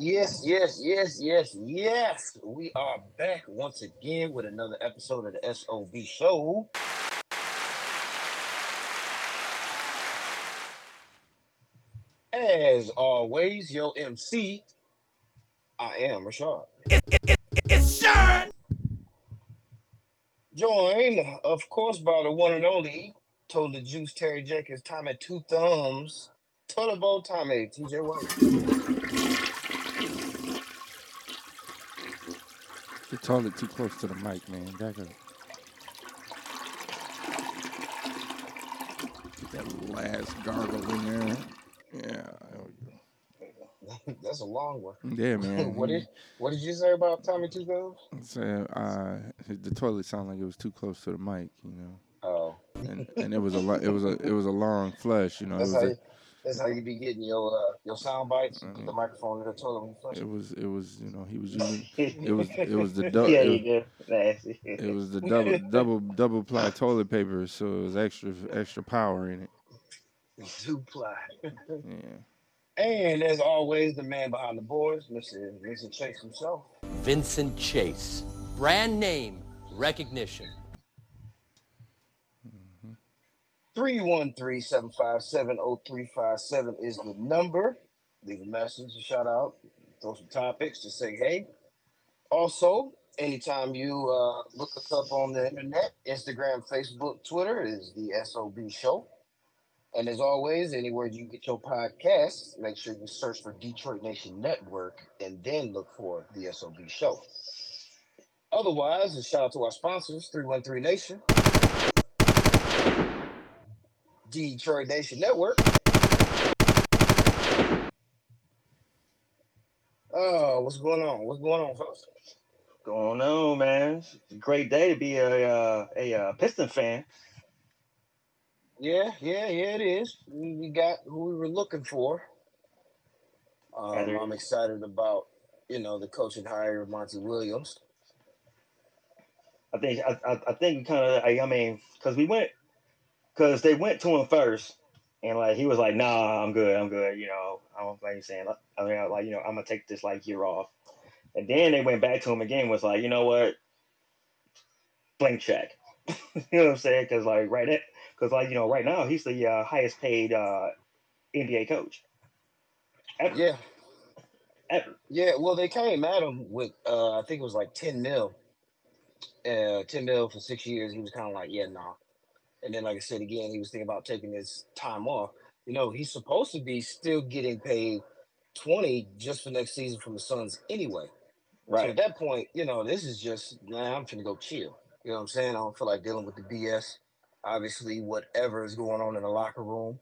Yes, yes, yes, yes, yes. We are back once again with another episode of the SOB show. As always, your MC, I am Rashad. It's Sean. Joined, of course, by the one and only the Juice Terry Jenkins, Tommy Two Thumbs, Turbo Tommy, TJ White. Totally too close to the mic, man. Back up. Get that last gargle in there. Yeah, there we That's a long one. Yeah, man. what did what did you say about Tommy Two Thumbs? So, uh, the toilet sounded like it was too close to the mic, you know. Oh, And, and it was a lo- it was a it was a long flush, you know. It was how a, you, that's how you be getting your uh, your sound bites. Put the microphone in the toilet when you flush. it was it was you know he was using it was it was the du- yeah, it, you do. It was the double double double ply toilet paper, so it was extra extra power in it. Two ply. Yeah. And as always, the man behind the boards, Mr. Vincent Chase himself. Vincent Chase. Brand name recognition. 313-757-0357 is the number. Leave a message, a shout out, throw some topics, just say hey. Also, anytime you uh, look us up on the internet, Instagram, Facebook, Twitter is the SOB show. And as always, anywhere you get your podcasts, make sure you search for Detroit Nation Network and then look for the SOB show. Otherwise, a shout out to our sponsors, 313 Nation, Detroit Nation Network. Oh, what's going on? What's going on, folks? Going on, man. It's a great day to be a uh, a uh, Piston fan. Yeah, yeah, yeah, it is. We, we got who we were looking for. Um, I'm excited about, you know, the coaching hire of Monty Williams. I think I, I, I think we kind of I, I mean because we went because they went to him first and like he was like nah I'm good I'm good you know I don't like you saying I mean like you know I'm gonna take this like year off and then they went back to him again was like you know what blank check you know what I'm saying because like right because like you know right now he's the uh, highest paid uh, NBA coach ever Yeah, ever yeah. Well, they came at him with, uh, I think it was like 10 mil. Uh, 10 mil for six years. He was kind of like, yeah, nah. And then, like I said again, he was thinking about taking his time off. You know, he's supposed to be still getting paid 20 just for next season from the Suns anyway. So right at that point, you know, this is just, nah, I'm finna go chill. You know what I'm saying? I don't feel like dealing with the BS. Obviously, whatever is going on in the locker room,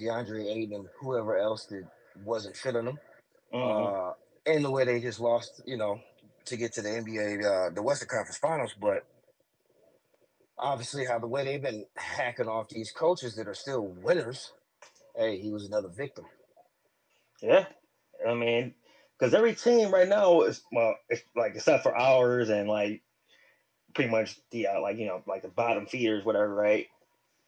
DeAndre Ayton whoever else that wasn't feeling them. Mhm. Uh, and the way they just lost, you know, to get to the NBA, uh, the Western Conference Finals. But obviously, how the way they've been hacking off these coaches that are still winners, hey, he was another victim. Yeah, I mean, because every team right now is well, it's like except for ours and like pretty much the uh, like you know like the bottom feeders, whatever, right?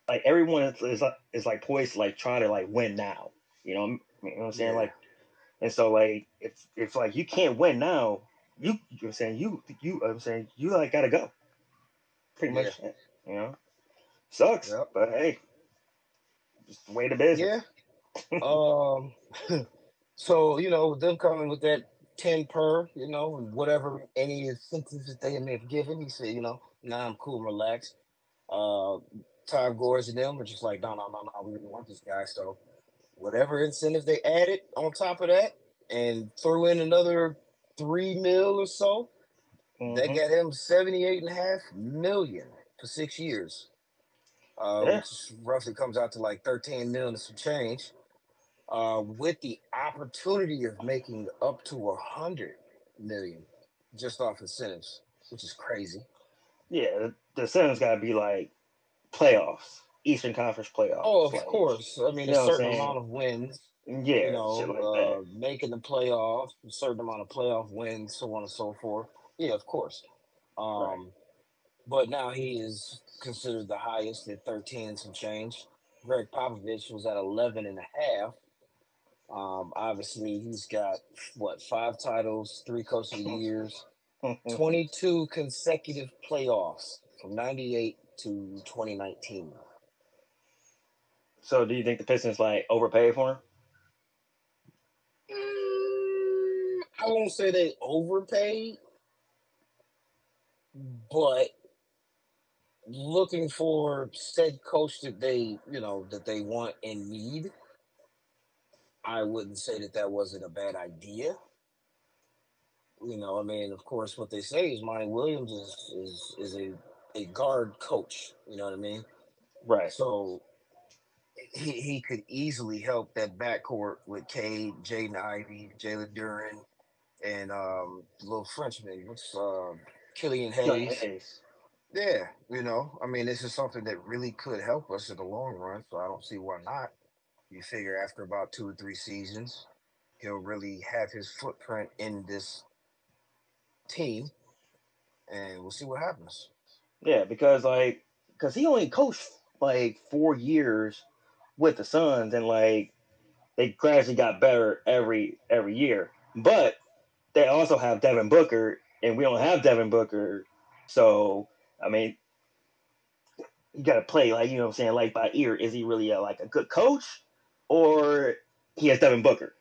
Like everyone is is, like- is like poised to like try to like win now. You know, you know what I'm saying? Yeah. Like, and so like if if like you can't win now, you you know what I'm saying you you I'm saying you like gotta go. Pretty much, you know, sucks, Yep. but hey, just the way the business. Yeah. um. so you know, them coming with that ten per, you know, whatever any incentives that they may have given, he said, you know, nah, I'm cool, relax. Uh, Todd Gores and them were just like, no, no, no, no, we didn't want this guy. So whatever incentives they added on top of that, and threw in another three mil or so, that Mhm. got him 78 and a half million for six years. Uh, Yeah. which roughly comes out to like 13 million and some change. Uh, with the opportunity of making up to a hundred million just off incentives, which is crazy. Yeah, the, the Suns got to be like playoffs, Eastern Conference playoffs. Oh, of like, course. I mean, you a know certain amount of wins, Yeah, you know, like uh, making the playoffs, a certain amount of playoff wins, so on and so forth. Yeah, of course. Um, But now he is considered the highest at 13 and some change. Gregg Popovich was at 11 and a half. Um, obviously, he's got what five titles, three coach of the years, 22 consecutive playoffs from 98 to 2019. so, do you think the Pistons like overpaid for him? Mm, I won't say they overpaid, but looking for said coach that they, you know, that they want and need, I wouldn't say that that wasn't a bad idea. You know, I mean, of course, what they say is Monty Williams is is is a a guard coach. You know what I mean? Right. So he, he could easily help that backcourt with Cade, Jaden Ivey, Jalen Duren, and um little Frenchman. What's uh Killian Killian Hayes. Hayes. Yeah, you know, I mean, this is something that really could help us in the long run. So I don't see why not. You figure after about two or three seasons, he'll really have his footprint in this team, and we'll see what happens. Yeah, because like, because he only coached like four years with the Suns, and like they gradually got better every every year. But they also have Devin Booker, and we don't have Devin Booker, so I mean, you got to play like you know what I'm saying, like by ear. Is he really a, like a good coach, or he has Devin Booker?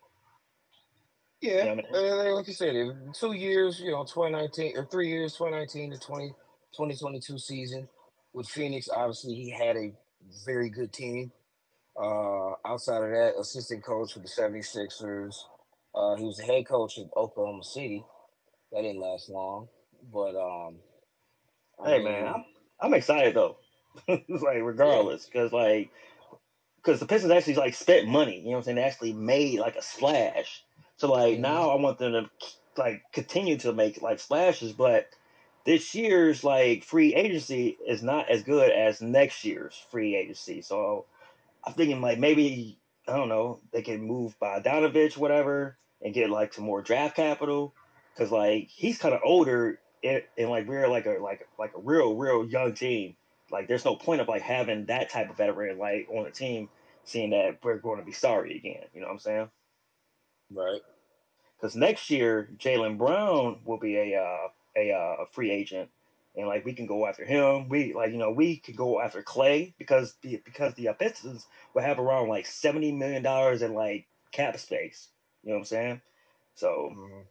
Yeah, Yeah, I mean- like you said, two years, you know, 2019 or three years, 2019 to 20, 2022 season with Phoenix. Obviously, he had a very good team. Uh, outside of that, assistant coach for the 76ers. Uh, he was the head coach at Oklahoma City. That didn't last long, but um, I Hey man, I'm, I'm excited though. it's like regardless, because like, because the Pistons actually like spent money. You know what I'm saying? They actually made like a splash. So like Mhm. now I want them to like continue to make like splashes, but this year's like free agency is not as good as next year's free agency. So I'm thinking like maybe I don't know they can move by Bogdanovich, whatever, and get like some more draft capital because like he's kind of older and, and like we're like a like like a real real young team. Like there's no point of like having that type of veteran like on the team, seeing that we're going to be sorry again. You know what I'm saying? right? Because next year Jaylen Brown will be a uh, a uh, free agent, and like we can go after him. We like you know we could go after Klay because the because the Pistons will have around like seventy million dollars in like cap space. You know what I'm saying? So Mhm.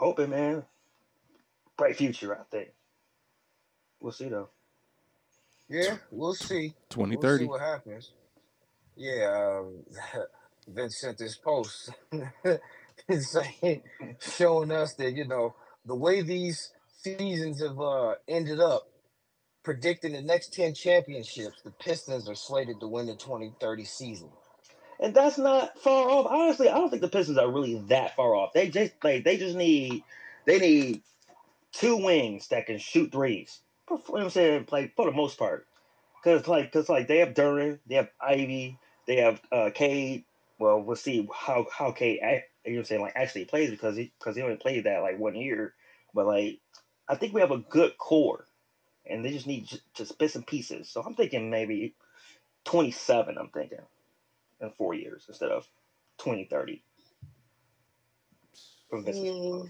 Hoping, man. Bright future, out there. We'll see though. Yeah, we'll see. We'll see 2030. what happens. Yeah, um, Vince sent this post saying, showing us that you know the way these seasons have uh, ended up, predicting the next ten championships. The Pistons are slated to win the 2030 season. And that's not far off. Honestly, I don't think the Pistons are really that far off. They just like they just need they need two wings that can shoot threes. You know what I'm saying? Like for the most part. Cause like cause like they have Duren, they have Ivey, they have uh Cade. Well, we'll see how how Cade you know what I'm saying like actually plays because he because he only played that like one year. But like I think we have a good core, and they just need j- just bits and pieces. So I'm thinking maybe 27. I'm thinking in four years instead of 2030. From Vincent Mm.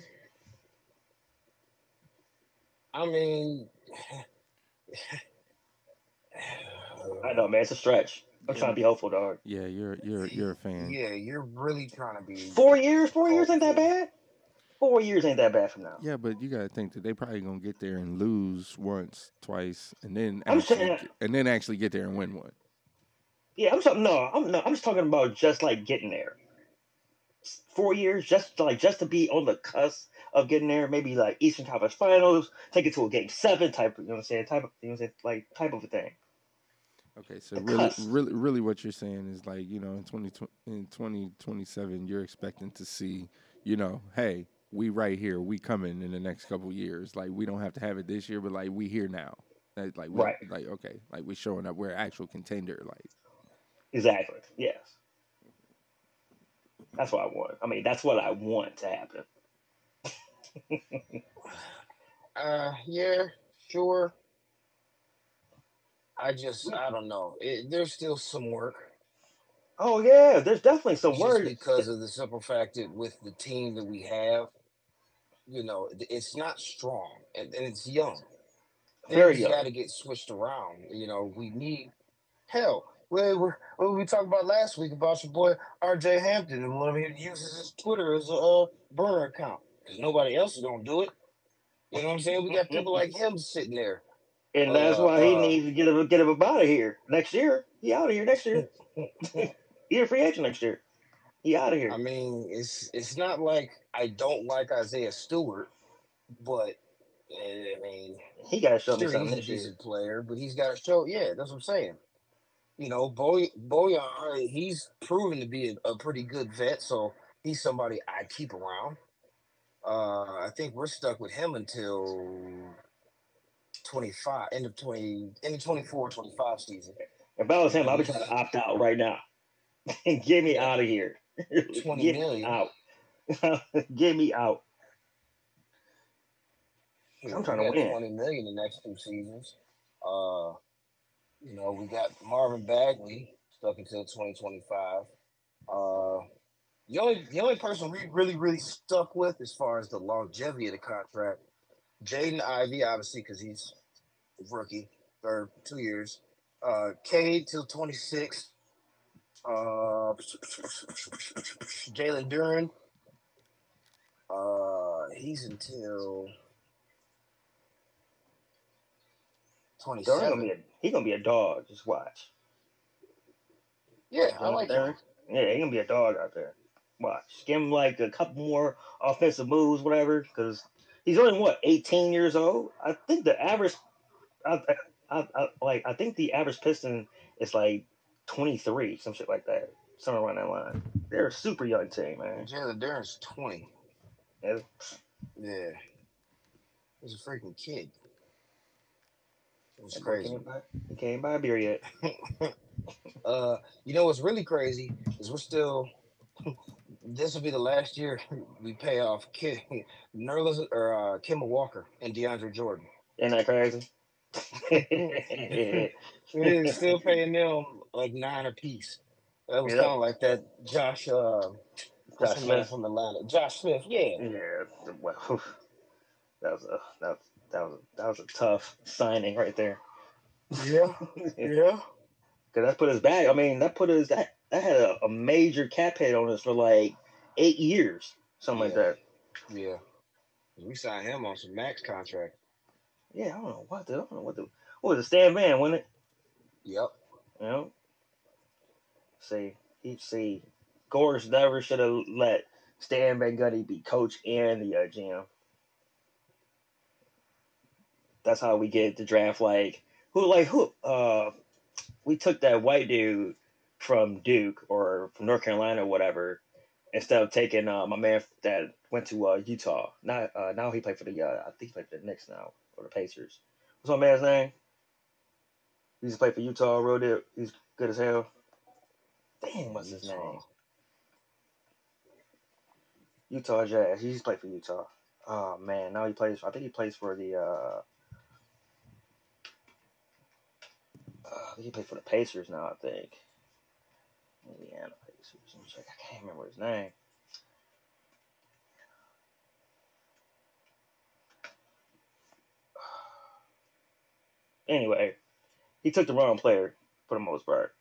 I mean, I know, man. It's a stretch. I'm trying to be hopeful, dog. Yeah, you're you're you're a fan. yeah, you're really trying to be. Four years? Four years ain't that bad? Four years ain't that bad from now. Yeah, but you gotta think that they probably gonna get there and lose once, twice, and then I'm actually, saying- and then actually get there and win one. Yeah, I'm talking. No, I'm no. I'm just talking about just like getting there. Four years, just like just to be on the cusp of getting there. Maybe like Eastern Conference Finals, take it to a Game Seven type. Of, you know what I'm saying? Type of you know what I'm saying? Like type of a thing. Okay, so really, really, really, what you're saying is like you know in twenty in twenty twenty seven, you're expecting to see, you know, hey, we right here, we coming in the next couple years. Like we don't have to have it this year, but like we here now. Like, like we, Right. like okay, like we showing up. We're an actual contender. Like Exactly. Yes. That's what I want. I mean, that's what I want to happen. Uh, yeah, sure. I just, I don't know. It, there's still some work. Oh yeah, there's definitely some work. just word. because of the simple fact that with the team that we have, you know, it's not strong and, and it's young. Very Things young. got to get switched around. You know, we need hell. Well, we what we talked about last week about your boy R.J. Hampton and one of he uses his Twitter as a uh, burner account because nobody else is gonna do it. You know what I'm saying? We got people like him sitting there. And that's Uh, why he uh, needs to get him get him out of here next year. He out of here next year. he a free agent next year. He out of here. I mean, it's it's not like I don't like Isaiah Stewart, but eh, I mean, he got to show me something he's a decent player, but he's got to show. Yeah, that's what I'm saying. You know, Boy Bojan, he's proven to be a, a pretty good vet, so he's somebody I keep around. Uh, I think we're stuck with him until 25, end of 20, end of 24, 25 season. If I was him, I'd be trying to opt out right now. Get me out of here. 20 Get million. out. Get me out. I'm trying to win. 20 million the next two seasons. Uh, you know, we got Marvin Bagley stuck until 2025. Uh, the only the only person we really really stuck with as far as the longevity of the contract, Jaden Ivey, obviously because he's rookie for two years. Uh, Cade till 26. Uh, Jalen Duren. Uh, he's until Durant gonna 27. be a, he gonna be a dog. Just watch. Yeah, I like him. Yeah, he gonna be a dog out there. Watch. Give him like a couple more offensive moves, whatever. Because he's only what 18 years old. I think the average. I, I, I like. I think the average Piston is like 23, some shit like that. Somewhere around that line. They're a super young team, man. Jalen Duren's 20. Yeah. Yeah. He's a freaking kid. That boy crazy. Can't he can't buy a beer yet. Uh, you know what's really crazy is we're still. this will be the last year we pay off Kim, Nerlens or uh, Kemba Walker and DeAndre Jordan. Ain't that crazy? We're still paying them like nine a piece. That was Yep. kind of like that Josh. Uh, Josh Smith. from Atlanta? Josh Smith. Yeah. Yeah, well, that was a that was that was a, that was a tough signing right there. Yeah. Yeah. Cause that put us back. I mean, that put us that that had a, a major cap hit on us for like eight years, something like that. Yeah. We signed him on some max contract. Yeah, I don't know what the I don't know what the what was it Stan Van, wasn't it? Yep. You know. See, he see, Gores never should have let Stan Van Gundy be coach and the uh, GM. That's how we get the draft. Like who, like who? Uh, we took that white dude from Duke or from North Carolina or whatever, instead of taking uh, my man that went to uh, Utah. Now, uh, now he played for the uh, I think he played for the Knicks now or the Pacers. What's my man's name? He used to play for Utah. Wrote it. He's good as hell. Damn, what's his name? Utah. Utah Jazz. He used to play for Utah. Oh man, now he plays. I think he plays for the. Uh, he played for the Pacers now. I think. Indiana Pacers. Check. I can't remember his name. Anyway, he took the wrong player for the most part,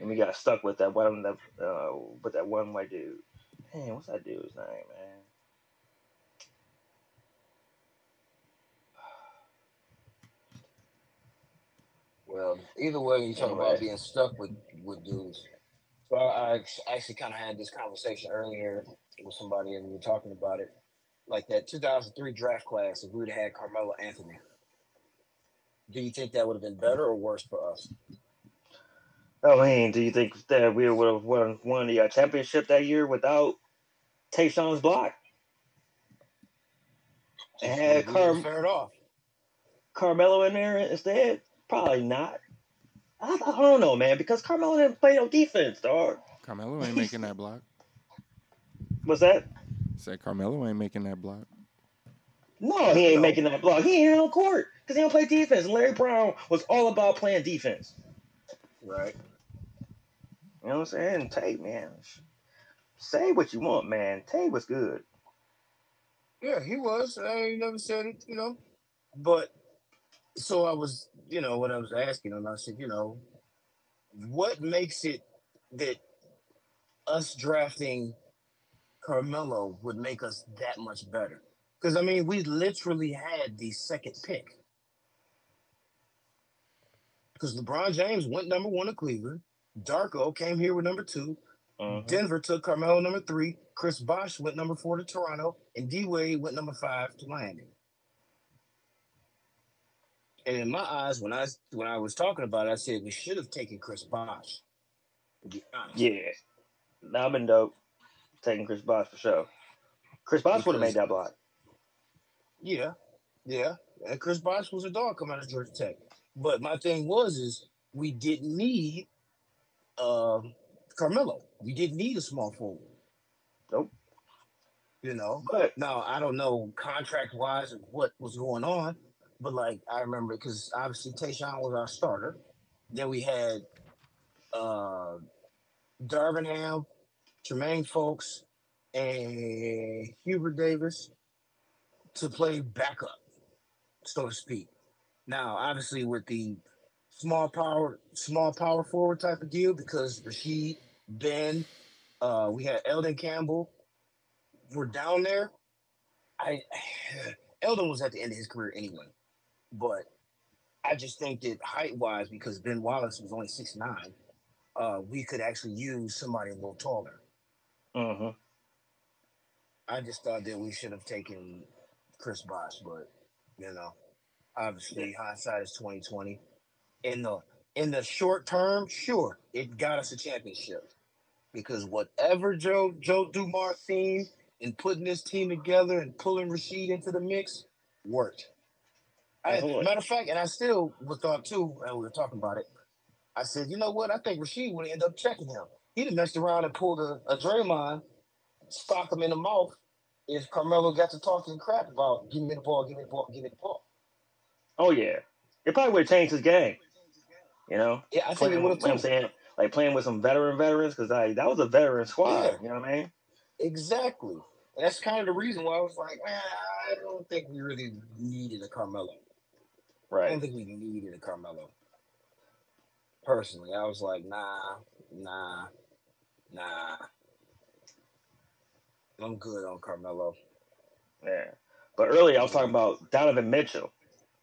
and we got stuck with that one. That uh, that one white dude. Man, what's that dude's name, man? Well, either way, you talk Anyway. about being stuck with with dudes. So I, I actually kind of had this conversation earlier with somebody, and we were talking about it. Like that 2003 draft class, if we would have had Carmelo Anthony, do you think that would have been better or worse for us? I mean, do you think that we would have won won the uh, championship that year without Tayshaun's block? And had Car-. Carmelo in there instead? Probably not. I, I don't know, man, because Carmelo didn't play no defense, dog. Carmelo ain't making that block. What's that? Said Carmelo ain't making that block. No, he ain't No. making that block. He ain't on court because he don't play defense. Larry Brown was all about playing defense. Right. You know what I'm saying? Tay, man. Say what you want, man. Tay was good. Yeah, he was. I ain't never said it, you know. But so I was, you know, what I was asking him, I said, you know, what makes it that us drafting Carmelo would make us that much better? Because I mean, we literally had the second pick. Because LeBron James went number one to Cleveland. Darko came here with number 2 Mhm. Denver took Carmelo number three. Chris Bosh went number four to Toronto, and D Wade went number five to Miami. And in my eyes, when I when I was talking about it, I said we should have taken Chris Bosh. To be honest, Yeah. Would been dope. Taking Chris Bosh for sure. Chris Bosh would have made that block. yeah, yeah. And Chris Bosh was a dog coming out of Georgia Tech. But my thing was is we didn't need um, Carmelo. We didn't need a small forward. Nope. You know, But Now I don't know contract wise and what was going on, but like I remember because obviously Tayshaun was our starter. Then we had uh Darvin Ham, Tremaine Fowlkes, and Hubert Davis to play backup, so to speak. Now, obviously, with the small power, small power forward type of deal, because Rasheed, Ben, uh, we had Elden Campbell, were down there. I Elden was at the end of his career anyway, but I just think that height wise, because Ben Wallace was only six nine, uh, we could actually use somebody a little taller. mhm. I just thought that we should have taken Chris Bosh, but you know, obviously hindsight is twenty twenty. In the in the short term, sure, it got us a championship because whatever Joe Joe Dumars seen in putting this team together and pulling Rasheed into the mix worked. I, matter of fact, and I still would thought too, and we were talking about it. I said, you know what? I think Rasheed would end up checking him. He'd have messed around and pulled a, a Draymond, stock him in the mouth if Carmelo got to talking crap about give me the ball, give me the ball, give me the ball. Oh yeah. It probably would have changed his game. You know? Yeah, I think it you know would have what I'm saying? Like playing with some veteran veterans, because like that was a veteran squad. Yeah. You know what I mean? Exactly. And that's kind of the reason why I was like, man, I don't think we really needed a Carmelo. I Right. don't think we needed a Carmelo. Personally, I was like, nah, nah, nah. I'm good on Carmelo. Yeah. But earlier I was talking about Donovan Mitchell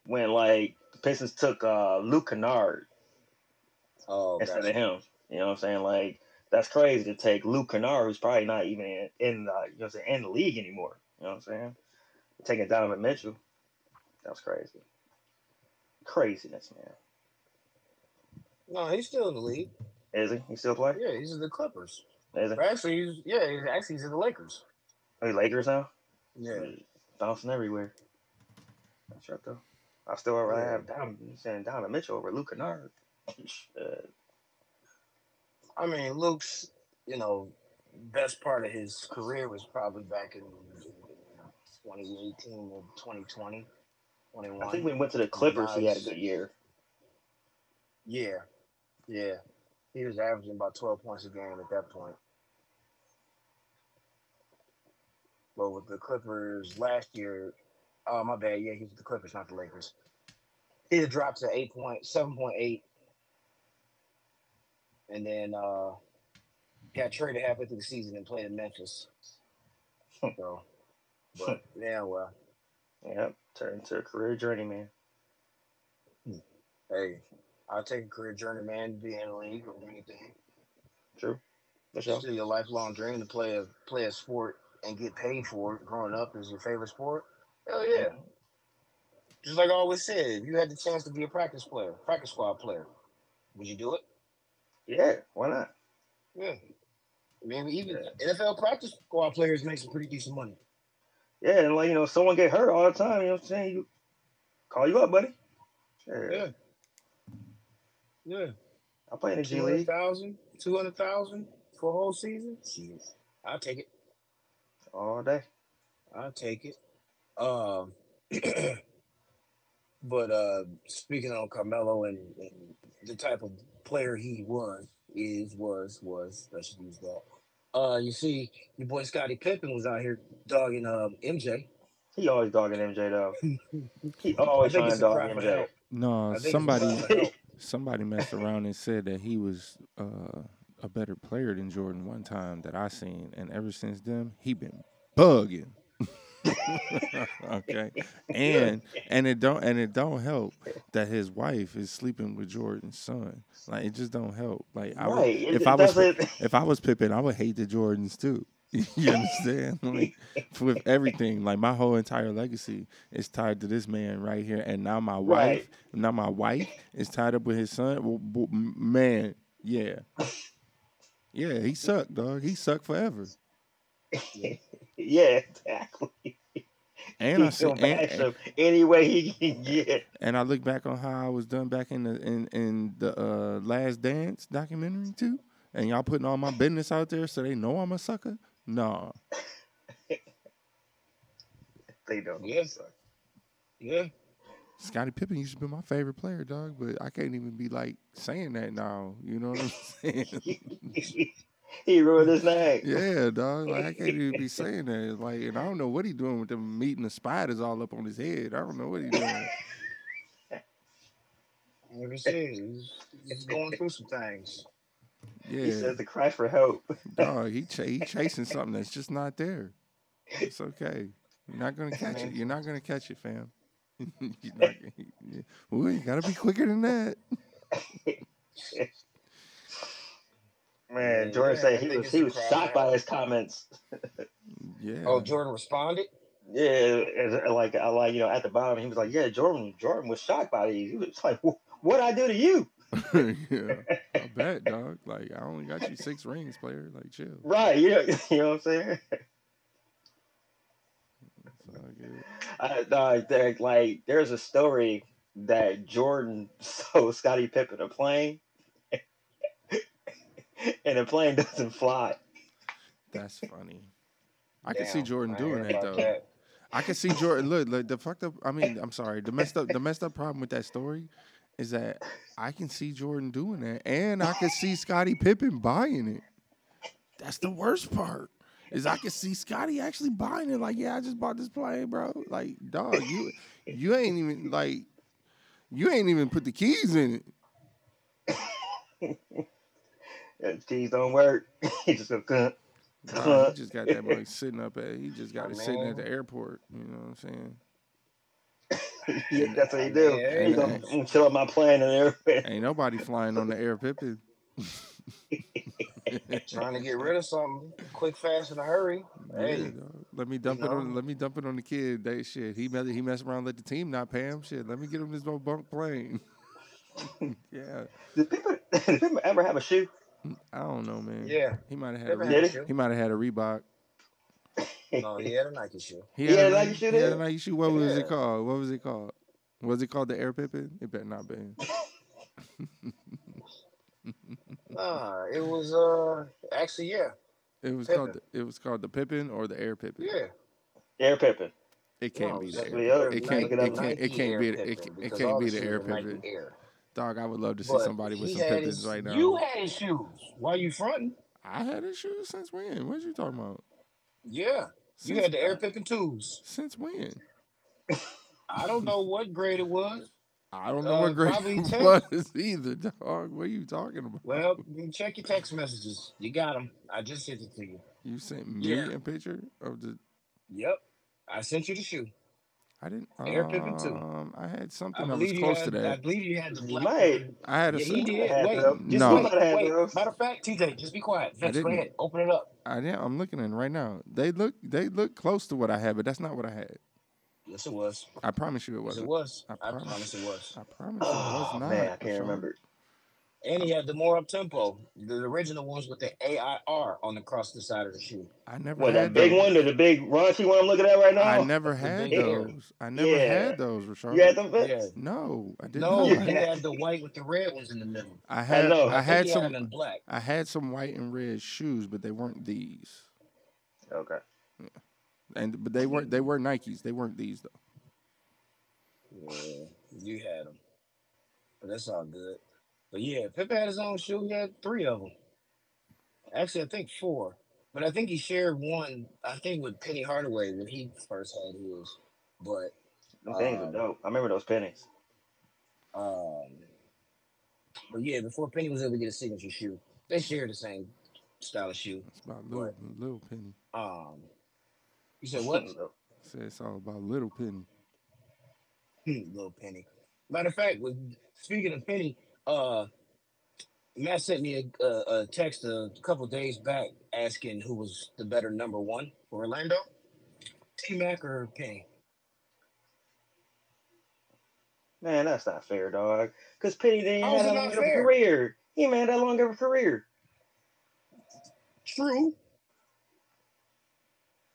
when like the Pistons took uh Luke Kennard Oh, instead gotcha. of him. You know what I'm saying? Like that's crazy to take Luke Kennard, who's probably not even in, in the you know what I'm saying, in the league anymore. You know what I'm saying? Taking Donovan Mitchell. That's crazy. Craziness, man. no, he's still in the league. Is he? He still play? Yeah, he's in the Clippers. Is he? Actually, he's yeah, he's actually he's in the Lakers. Are he Lakers now? Yeah, Bouncing everywhere. That's right though. I still rather Yeah. have you saying Donovan Mitchell over Luke Kennard. I mean, Luke's you know best part of his career was probably back in 2018 or 2020, 21. I think when he went to the Clippers, he had a good year. Yeah, yeah. He was averaging about 12 points a game at that point. But with the Clippers last year, oh my bad, yeah, he was the Clippers, not the Lakers. He had dropped to eight point seven point eight, and then uh got traded halfway through the season and played in Memphis. So, but yeah, well, Yep, turned into a career journeyman. hey, I'll take a career journeyman to be in the league or anything. True. For It's sure. still your lifelong dream to play a play a sport and get paid for it. Growing up is your favorite sport. Hell yeah! Just like I always said, if you had the chance to be a practice player, practice squad player, would you do it? Yeah, why not? Yeah. I mean, even NFL practice squad players make some pretty decent money. Yeah, and like you know, someone get hurt all the time. You know what I'm saying? You call you up, buddy. Yeah, Yeah. Yeah. I play in the G 200,000, League 200,000 for a whole season? Jeez. I'll take it. all day. I'll take it. Um, but uh, speaking on Carmelo and, and the type of player he was, is was was let's use that. Uh, you see, your boy Scottie Pippen was out here dogging um MJ. He always dogging MJ though. He always trying to dog MJ. help. No, I think it's somebody a cry for help. somebody messed around and said that he was uh, a better player than Jordan one time that I seen, and ever since then he been bugging. okay, and and it don't and it don't help that his wife is sleeping with Jordan's son. Like it just don't help. Like I would, Right. If it I was doesn't. if I was Pippen, I would hate the Jordans too. you understand? Like with everything, like my whole entire legacy is tied to this man right here, and now my wife, Right. now my wife is tied up with his son. Well, man, yeah, yeah, he sucked, dog. He sucked forever. Yeah, exactly. And I see, and, him any way he can get. and I look back on how I was done back in the in in the uh, Last Dance documentary too, and y'all putting all my business out there so they know I'm a sucker. No, They don't. Yeah. Yeah, Scottie Pippen used to be my favorite player, dog, but I can't even be like saying that now. You know what I'm saying? he ruined his name. yeah, dog. Like I can't even be saying that. Like, and I don't know what he doing with them and the spiders all up on his head. I don't know what he doing. like I said, he's, he's going through some things. Yeah. He Yeah, says the cry for help. dog. He ch- he chasing something that's just not there. It's okay. You're not gonna catch it. You're not gonna catch it, fam. You're not, yeah. Well, you gotta be quicker than that. Man, Jordan yeah, said he was he was shocked by his comments. Yeah. Oh, Jordan responded. Yeah, as- like I like you know at the bottom he was like, yeah, Jordan Jordan was shocked by these. He was like, what I do to you? yeah. I bet, dog. Like I only got you six rings, player. Like chill. Right, you know, you know what I'm saying? It's. I, no, like there's a story that Jordan sold Scottie Pippen a plane, and the plane doesn't fly. That's funny. I can see Jordan I doing that though. that. I can see Jordan. Look, like the fucked up. I mean, I'm sorry. The messed up. The messed up problem with that story is that I can see Jordan doing that, and I can see Scottie Pippen buying it. That's the worst part. Is I can see Scottie actually buying it. Like, yeah, I just bought this plane, bro. Like, dog, you you ain't even like you ain't even put the keys in it. Yeah, keys don't work. he just go. "Cuh, Nah, he just got that boy sitting up at. He just got Oh, it sitting at the airport. You know what I'm saying? yeah, that's what he do. Yeah, he gonna, yeah. I'm gonna chill up my plane and everything. Ain't nobody flying on the air Pippen. Trying to get rid of something quick, fast, in a hurry. Hey, dog. let me dump it on. Let me dump it on the kid. They shit. He mess, he mess around. Let the team not pay him. Shit. Let me get him this little bunk plane. yeah. Did people, did people ever have a shoe? I don't know, man. yeah. He might have had. A, had a he? might have had a Reebok. No, he had a Nike shoe. He He had a Nike shoe He had a then? Nike shoe. What was it called? What was it called? Was it called the Air Pippen? It better not be. Nah, it was uh actually yeah, It was Pippen. called. The, it was called the Pippen or the Air Pippen. yeah. Air Pippen. It can't No, be the simply Air. up. It can't. it It can't. It can't be. The, it, can't- it can't be the the shoes Air Pippen. Dog, I would love to see But somebody with some Pippens right now. You had his shoes. Why you fronting? I had his shoes since when? What you talking about? Yeah, you had the Air Pippen twos. since when? I don't know what grade it was. I don't know Uh, what grade it 10. was either, dog. What are you talking about? Well, check your text messages. You got them. I just sent it to you. you sent me Yeah. a picture of the. Yep, I sent you the shoe. I didn't. Air Pippen too. Um, I had I something that was close had. to that. I believe you had the You might. I had a. Yeah, he did. had Wait, just No. wait, wait. Matter of fact, TJ, just be quiet. Vince, go ahead, open it up. I didn't. I'm looking at it right now. They look. They look close to what I had, but that's not what I had. Yes, it was. I promise you it wasn't. it was. I I promise. promise it was. I promise you it was Oh not. man, I can't Rashawn. remember. And he had the more up tempo, the original ones with the AIR on the cross the side of the shoe. I never What had that big those. one, or the big raunchy one I'm looking at right now? I never had big hair. those. I never Yeah. had those, Rashard. You had them? Yeah. No, I didn't. No, not. he had the white with the red ones in the middle. I had. know. I, I, had some. had them in black. I had some white and red shoes, but they weren't these. Okay. And but they weren't. They were Nikes. They weren't these though. Yeah, you had them. But that's all good. But yeah, Pippen had his own shoe. He had three of them. Actually, I think four. But I think he shared one. I think with Penny Hardaway when he first had his. But Them pennies Um, are dope. I remember those pennies. um, but yeah, before Penny was able to get a signature shoe, they shared the same style of shoe. It's about little, little penny. Um, you said what? Say it's all about little penny. little Penny. Matter of fact, with speaking of Penny, uh, Matt sent me a, a, a text a couple days back asking who was the better number one for Orlando, T Mac or Penny. Man, that's not fair, dog. Because Penny didn't is have that long of a career. He ain't had that long of a career. True,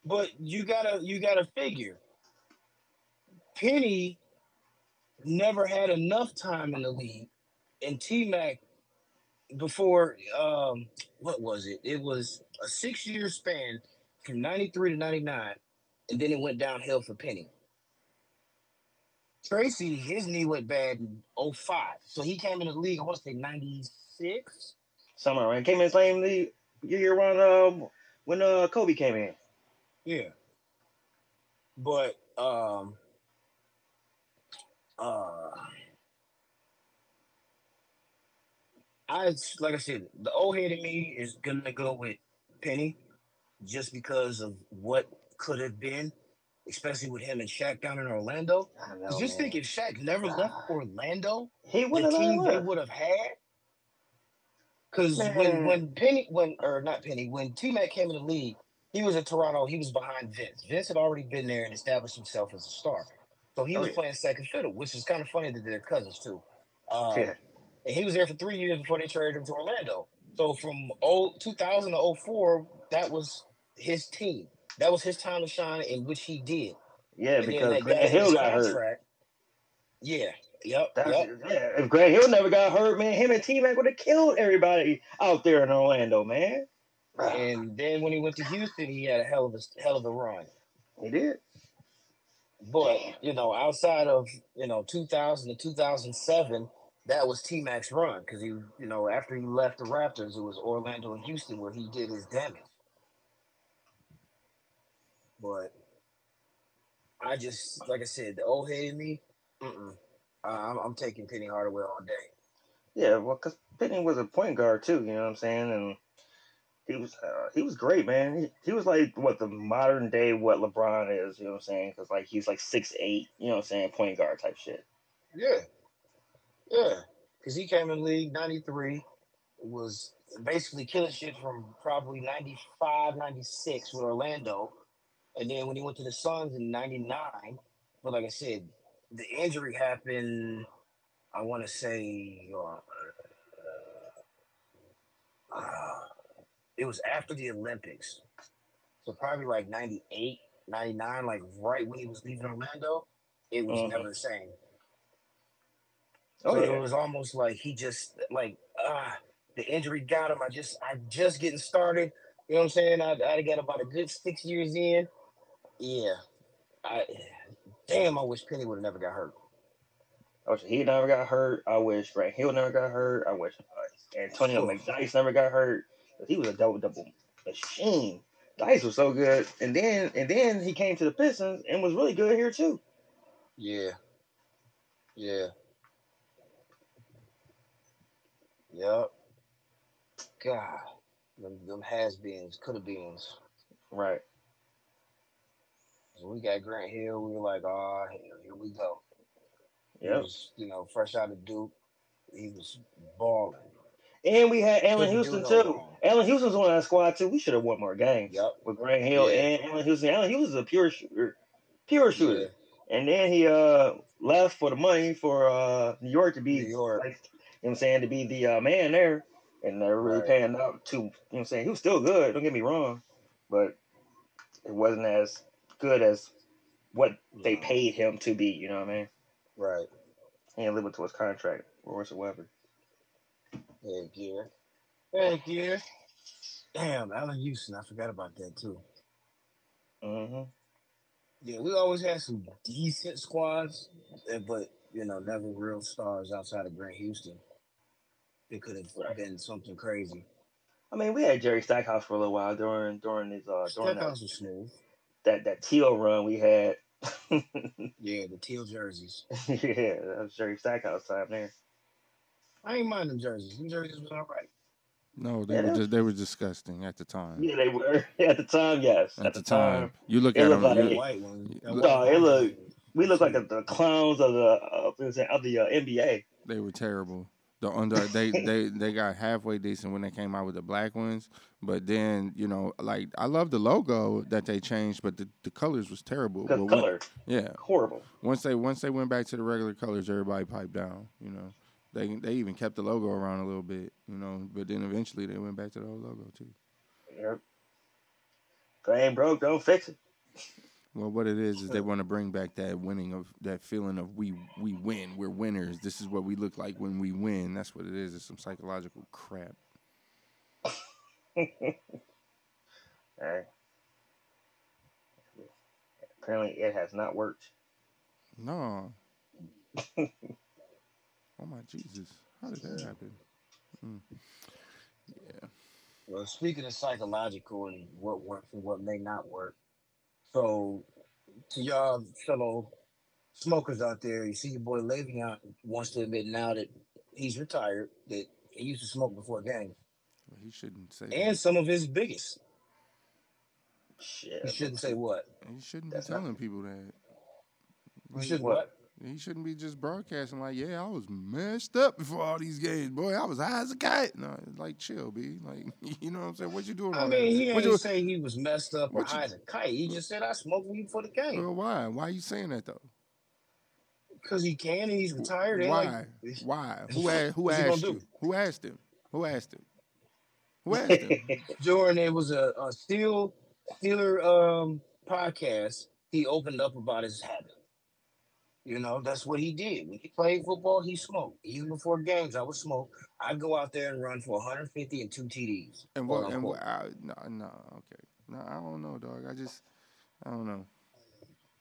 but you gotta you gotta figure. Penny never had enough time in the league, and T Mac before um what was it? It was a six year span from ninety three to ninety nine, and then it went downhill for Penny. Tracy, his knee went bad in 05. So he came in the league, I want to say 96. Somewhere around. Came in the same league year when uh, when uh, Kobe came in. Yeah. But um uh I like I said, the old head in me is gonna go with Penny just because of what could have been, especially with him and Shaq down in Orlando. I know, just man. think if Shaq never left Orlando, he wouldn't have team they would have had. Because when when Penny when or not Penny when T Mac came in the league, he was in Toronto. He was behind Vince. Vince had already been there and established himself as a star. So he Oh, was yeah. playing second fiddle, which is kind of funny that they're cousins too. Um, Yeah. And he was there for three years before they traded him to Orlando. So from oh, 2000 to 04, that was his team. That was his time to shine, in which he did. Yeah, And because Grant Hill got hurt. Yeah. Yep. That's, yep. Yeah, if Grant Hill never got hurt, man, him and T Mac would have killed everybody out there in Orlando, man. And then when he went to Houston, he had a hell of a hell of a run. He did. But you know, outside of you know 2000 to 2007, that was T Mac's run because he, you know, after he left the Raptors, it was Orlando and Houston where he did his damage. But I just, like I said, the old head in me, mm-mm. I'm, I'm taking Penny Hardaway all day. Yeah, well, because Penny was a point guard too. You know what I'm saying? And he was uh, he was great, man. He, he was like what the modern day what LeBron is. You know what I'm saying? Because like he's like six eight. You know what I'm saying? Point guard type shit. Yeah. Yeah. Because he came in league 93, was basically killing shit from probably 95, 96 with Orlando. And then when he went to the Suns in 99, but like I said, the injury happened, I want to say, uh, uh, it was after the Olympics. So probably like 98, 99, like right when he was leaving Orlando, it was Mhm. never the same. Oh So yeah. it was almost like he just like ah the injury got him. I just I just getting started. You know what I'm saying? I I got about a good six years in. Yeah. I damn I wish Penny would have never got hurt. I wish he never got hurt. I wish Grant Hill never got hurt. I wish uh, Antonio. McDyess never got hurt. 'cause he was a double double machine. Dyess was so good, and then and then he came to the Pistons and was really good here too. Yeah. Yeah. Yep. God. Them, them has beens, could have beens. Right. So we got Grant Hill. We were like, oh, here we go. He was, you know, fresh out of Duke. He was balling. And we had Allan Houston too. wrong. Allan Houston's on our squad too. We should have won more games. Yep. With Grant Hill Yeah. and Allan Houston. Allan Houston's a pure shooter. Pure shooter. Yeah. And then he uh left for the money for uh New York to be New York. like know what I'm saying, to be the uh, man there. And they're really Right. paying out to you know what I'm saying. He was still good, don't get me wrong. But it wasn't as good as what they paid him to be, you know what I mean? Right. He ain't living to his contract or whatsoever. Heck yeah. Heck yeah. Damn, Allan Houston. I forgot about that too. Mm-hmm. Yeah, we always had some decent squads, eh, but you know, never real stars outside of Grant Houston. It could have Right. been something crazy. I mean, we had Jerry Stackhouse for a little while during during his uh during that, Stackhouse was smooth. that that teal run we had. Yeah, the teal jerseys. yeah, that was Jerry Stackhouse time there. I ain't mind them jerseys. Them jerseys was all right. No, they Yeah, were that- just they were disgusting at the time. Yeah, they were at the time. Yes, At, at, the time, you look it at looked them. like- The you- white one. that No, it looked- we look like the, the clowns of the of the, of the uh, NBA. they were terrible. The under they they they got halfway decent when they came out with the black ones, but then you know like I love the logo that they changed, but the, the colors was terrible. Because But when- yeah, horrible. once they once they went back to the regular colors, everybody piped down. You know, they they even kept the logo around a little bit. You know, but then eventually they went back to the old logo too. Yep. If ain't broke, don't fix it. Well, what it is is they want to bring back that winning of that feeling of we we win, we're winners. This is what we look like when we win. That's what it is. It's some psychological crap. Hey. Apparently, it has not worked. No. oh my Jesus! How did that happen? Mm. Yeah. Well, speaking of psychological and what works and what may not work, so to y'all fellow smokers out there, you see your boy Le'Veon wants to admit now that he's retired that he used to smoke before games, Well, he shouldn't say. and some of his biggest. Shit. He shouldn't say what. He shouldn't That's be not- telling people that. He Like, should what? He shouldn't be just broadcasting like, "Yeah, I was messed up before all these games, boy. I was high as a kite." No, like chill, b. Like, you know what I'm saying? What you doing? I all mean, he ain't you, say he was messed up or high as a kite. He just said I smoked weed for the game well, why? Why are you saying that though? because he can and he's retired. Why? Like, Why? Who asked? Who asked you? Who asked him? Who asked him? Who asked him? during it was a, a Steel Steeler um podcast, he opened up about his habit. You know, that's what he did. When he played football, he smoked. Even before games, I would smoke. I'd go out there and run for 150 and two TDs. And what? And what? I, no, no, okay. No, I don't know, dog. I just, I don't know.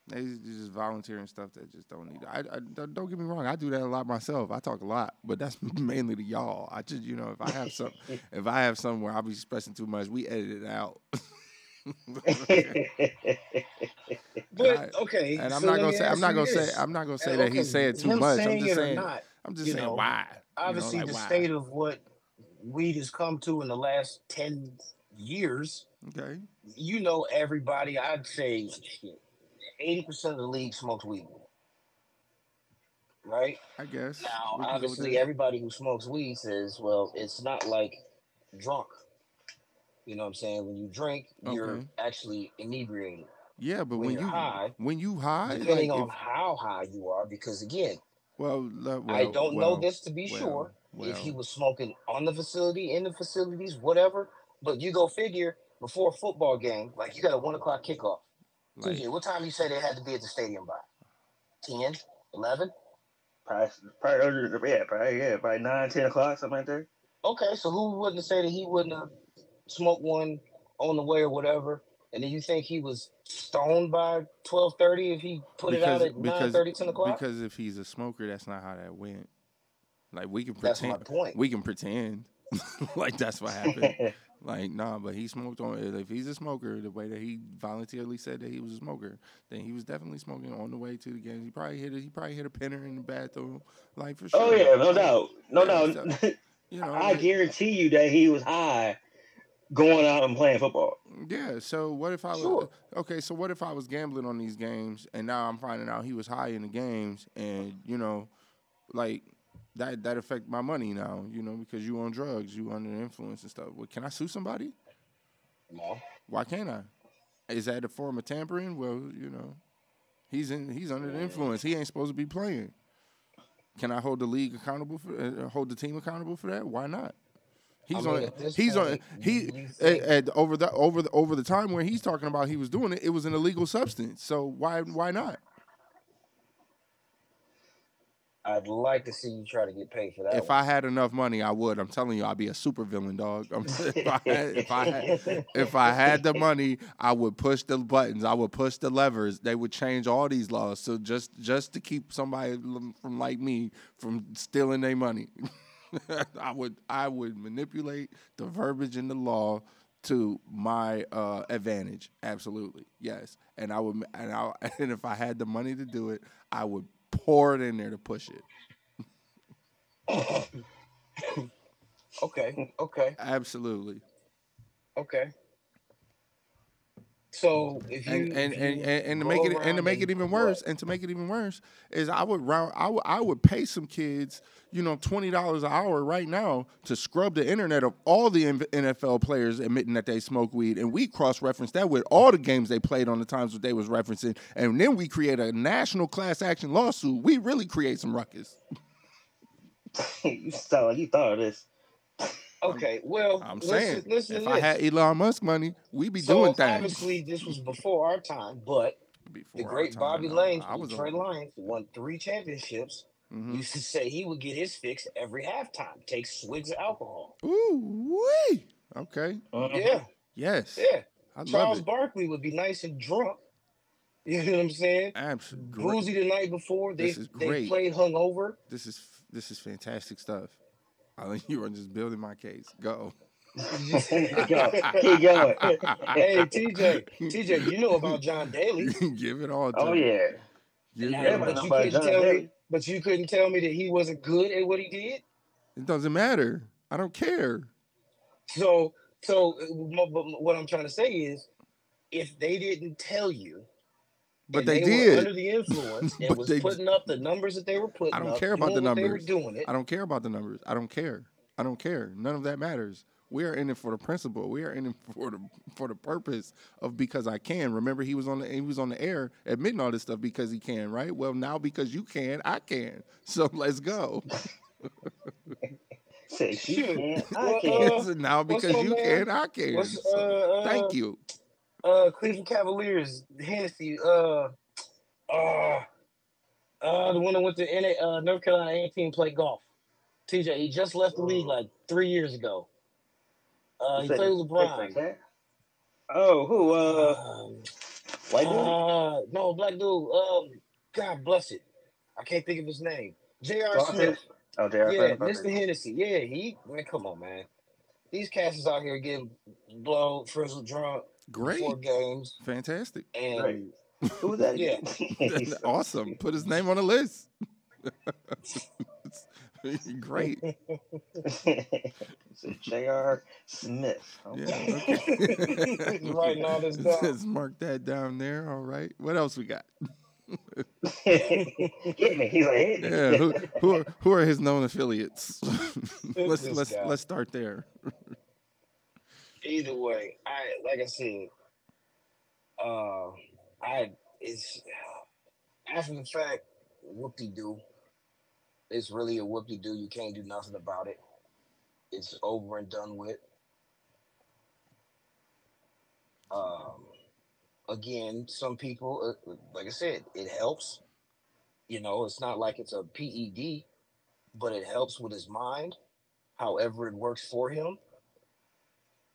They just volunteering stuff that just don't need. I, I don't get me wrong. I do that a lot myself. I talk a lot, but that's mainly to y'all. I just, you know, if I have some, if I have something where I'll be expressing too much, we edit it out. But okay, and I'm so not gonna say, I'm not gonna say. I'm not gonna say Uh, that okay, he's saying too much. I'm just saying, not, I'm just saying know, why. You know, obviously like, the why? state of what weed has come to in the last 10 years Okay. you know everybody i'd say 80% of the league smokes weed right I guess. now We can go with obviously everybody who smokes weed says well it's not like drunk you know what i'm saying when you drink you're actually inebriated yeah, but when when you're you high, when you high, depending like, on if- how high you are because again well, le- I don't know this to be well, sure if he was smoking on the facility, in the facilities, whatever. But you go figure before a football game, like you got a one o'clock kickoff. Like, TJ, what time you say they had to be at the stadium by? 10, 11? probably, probably, earlier- yeah, probably, yeah, probably nine, ten o'clock, something like that. Okay, so who wouldn't say that he wouldn't have smoked one on the way or whatever? And then you think he was stoned by twelve thirty if he put it out at 9 30, 10 o'clock? Because if he's a smoker, that's not how that went. Like we can pretend. That's my pretend. point. We can pretend like that's what happened. like nah, but he smoked on. If he's a smoker, the way that he voluntarily said that he was a smoker, then he was definitely smoking on the way to the game. He probably hit. A, he probably hit a pinner in the bathroom, like for oh, sure. oh yeah, no doubt, no Yeah, doubt. so- You know, I like- guarantee you that he was high going out and playing football. Yeah. So what if I was Sure. okay? So what if I was gambling on these games and now I'm finding out he was high in the games and you know, like that that affect my money now. You know because you on drugs, you under influence and stuff. Well, can I sue somebody? No. Why can't I? Is that a form of tampering? Well, you know, he's in he's under the influence. He ain't supposed to be playing. Can I hold the league accountable for uh, hold the team accountable for that? Why not? He's mean, on. He's on. point, He at, at- over the over the over the time where he's talking about he was doing it, it was an illegal substance. So why why not? I'd like to see you try to get paid for that. If one. I had enough money, I would. I'm telling you, I'd be a super villain, dog. I'm, if, I had, if I had if I had the money, I would push the buttons. I would push the levers. They would change all these laws. So just just to keep somebody from like me from stealing their money. I would I would manipulate the verbiage in the law to my uh, advantage. Absolutely, yes. And I would and I and if I had the money to do it, I would pour it in there to push it. Okay, okay, Absolutely. okay. So if you and and, and, and, to make it and to make it even worse and to make it even worse is I would round I would I would pay some kids you know twenty dollars an hour right now to scrub the internet of all the NFL players admitting that they smoke weed and we cross reference that with all the games they played on the times that they was referencing and then we create a national class action lawsuit we really create some ruckus. you sound like you thought of this. Okay, well, I'm listen, saying listen if to I this. had Elon Musk money we'd be so doing things. obviously this was before our time, but Before the great time, Bobby no, Layne I from was Detroit on- Lions won three championships. Mhm. Used to say he would get his fix every halftime, take swigs of alcohol. Ooh wee. Okay. Mhm. Yeah, Yes. yeah. I love Charles it. Barkley would be nice and drunk. You know what I'm saying? Absolutely. Boozy the night before. They This is they great. played hungover. This is this is fantastic stuff. I think you are just building my case. Go. Go. Keep going. hey TJ, TJ, you know about John Daly. Give it all to Oh me. yeah. Give Yeah, but you couldn't John tell me. But you couldn't tell me that he wasn't good at what he did. It doesn't matter. I don't care. So, so uh, what I'm trying to say is, if they didn't tell you, But they, were did. under the influence and was they- putting up the numbers that they were putting I don't up, care about the what they were numbers. doing it. I don't care about the numbers. I don't care. I don't care. None of that matters. We are in it for the principle. We are in it for the for the purpose of because I can. Remember, he was on the he was on the air admitting all this stuff because he can, right? Well, now because you can, I can. So let's go. Say she Shoot. can't. I can't. uh, now because you man? can, I can. So, uh, uh, thank you. Uh, Cleveland Cavaliers, Hennessy, uh, uh, uh, the one that went to NA, uh, North Carolina 18 play golf. TJ, he just left the league like three years ago. Uh, he played with LeBron. Oh, who? Uh, Um, white dude. uh, no, black dude. Um, God bless it. I can't think of his name. J.R. Smith. Oh, J.R. Yeah, Mr. Hennessy. Yeah, he man, come on, man. These cats is out here getting blown, frizzled, drunk Great. before games, Fantastic. and Right. Who's that? Yeah. again? awesome. Put his name on the list. Great. so J.R. Smith. Yeah. Okay. Okay. Writing all this down. Let's mark that down there. All right. What else we got? Hit me. He's like, hit me. Yeah. Who, who are who are his known affiliates? let's let's guy. let's start there. Either way, I like I said, uh, I it's after the fact, whoop de doo. It's really a whoop de doo. You can't do nothing about it. It's over and done with. Um, again, some people, uh, like I said, it helps. You know, it's not like it's a PED, but it helps with his mind. However, it works for him.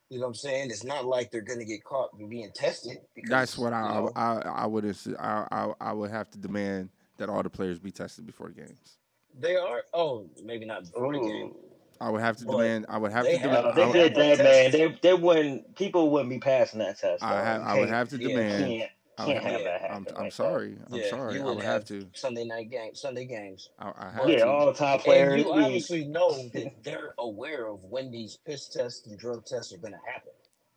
You know what I'm saying? It's not like they're gonna get caught being tested. Because, That's what I you know, I, I would I, I I would have to demand that all the players be tested before games. they are. Oh, maybe not before the game. Mm. I would have to But demand. I would have to demand. I they would- did have that, man. They they wouldn't. People wouldn't be passing that test. I, have, I would have to demand. Can't, I can't have that. I'm happen. I'm like sorry. I'm yeah, sorry. You I would would have to. Sunday night game, Sunday games. I, I That. have Yeah, to. all top And players. you obviously know that they're aware of when these piss tests and drug tests are gonna happen.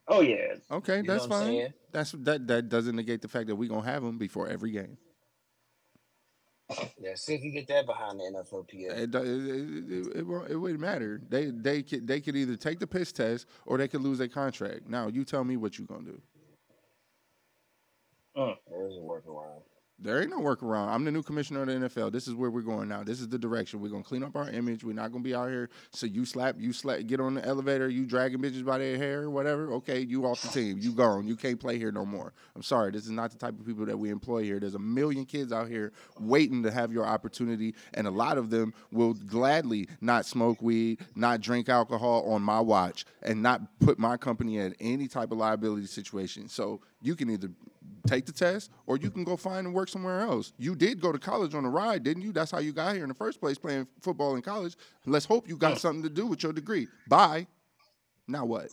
oh yeah, Okay, You that's fine. That's that. That doesn't negate the fact that we're gonna have them before every game. Yeah, see if you get that behind the NFLPA. It, it, it, it, it, won't- it wouldn't matter. They they could they could either take the piss test or they could lose their contract. Now you tell me what you're gonna do. Mm. There's a workaround. There ain't no workaround. I'm the new commissioner of the NFL. This is where we're going now. This is the direction. We're gonna clean up our image. We're not gonna be out here. So you slap, you slap, get on the elevator, you dragging bitches by their hair whatever. Okay, you off the team. You gone. You can't play here no more. I'm sorry. This is not the type of people that we employ here. There's a million kids out here waiting to have your opportunity, and a lot of them will gladly not smoke weed, not drink alcohol on my watch, and not put my company in any type of liability situation. So you can either take the test, or you can go find and work somewhere else. You did go to college on a ride, didn't you? That's how you got here in the first place, playing football in college. Let's hope you got something to do with your degree. Bye. Now what?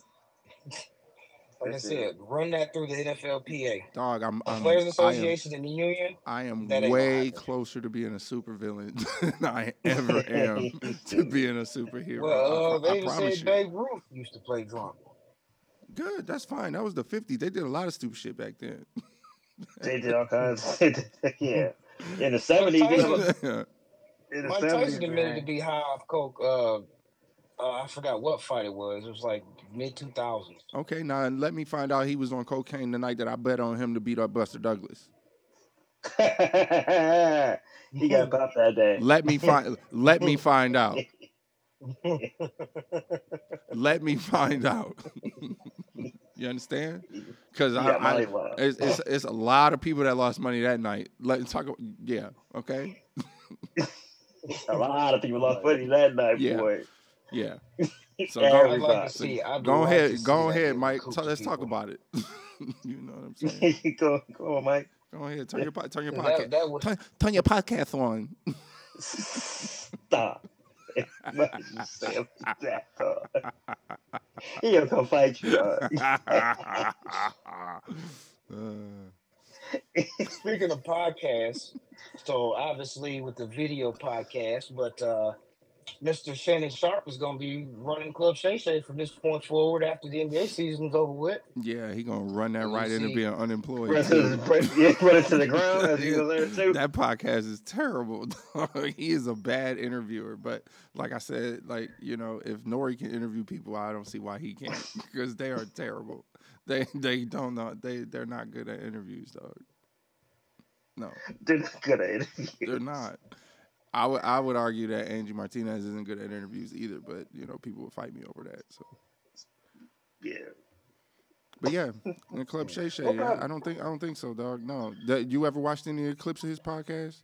Like I said, run that through the NFLPA. Dog, I'm, I'm Players Association and the union. I am That ain't gonna way closer to being a supervillain than I ever am to being a superhero. Well, uh, they I promise said. Babe Ruth used to play drunk. Good, that's fine. That was the 50s. They did a lot of stupid shit back then. They did all kinds. yeah, in the seventies. Tyson- In the Mike 70s, Tyson admitted to be high off coke. Uh, uh, I forgot what fight it was. It was like mid two thousands. okay, now let me find out he was on cocaine the night that I bet on him to beat up Buster Douglas. he got popped that day. Let me find. let me find out. Let me find out. You understand? Because He I, got I it's, it's it's a lot of people that lost money that night. Let's talk. About, yeah. Okay. A lot of people lost money that night, Yeah. boy. Yeah. So I'd go, like to see. Go like ahead. to Go that ahead, Mike. Coochie Ta- let's talk about it. you know what I'm saying? go, go on, Mike. Go ahead. Turn your turn your That, podcast. that was Turn, turn your podcast on. Stop. Speaking of podcasts, so obviously with the video podcast, but uh, Mr. Shannon Sharpe is going to be running Club Shay Shay from this point forward after the NBA season's over with. yeah, he gonna run that You right into see- being unemployed. Run to the, run, yeah, run it to the ground as you was there too. That podcast is terrible. he is a bad interviewer. But like I said, like you know, if Nori can interview people, I don't see why he can't because they are terrible. They they don't know they they're not good at interviews, dog. No, They're not good at it. they're not. I would I would argue that Angie Martinez isn't good at interviews either, but you know people would fight me over that. So, Yeah. but yeah, in Club Shay Shay, Okay. I, I don't think I don't think so, dog. No, that, you ever watched any clips of his podcast?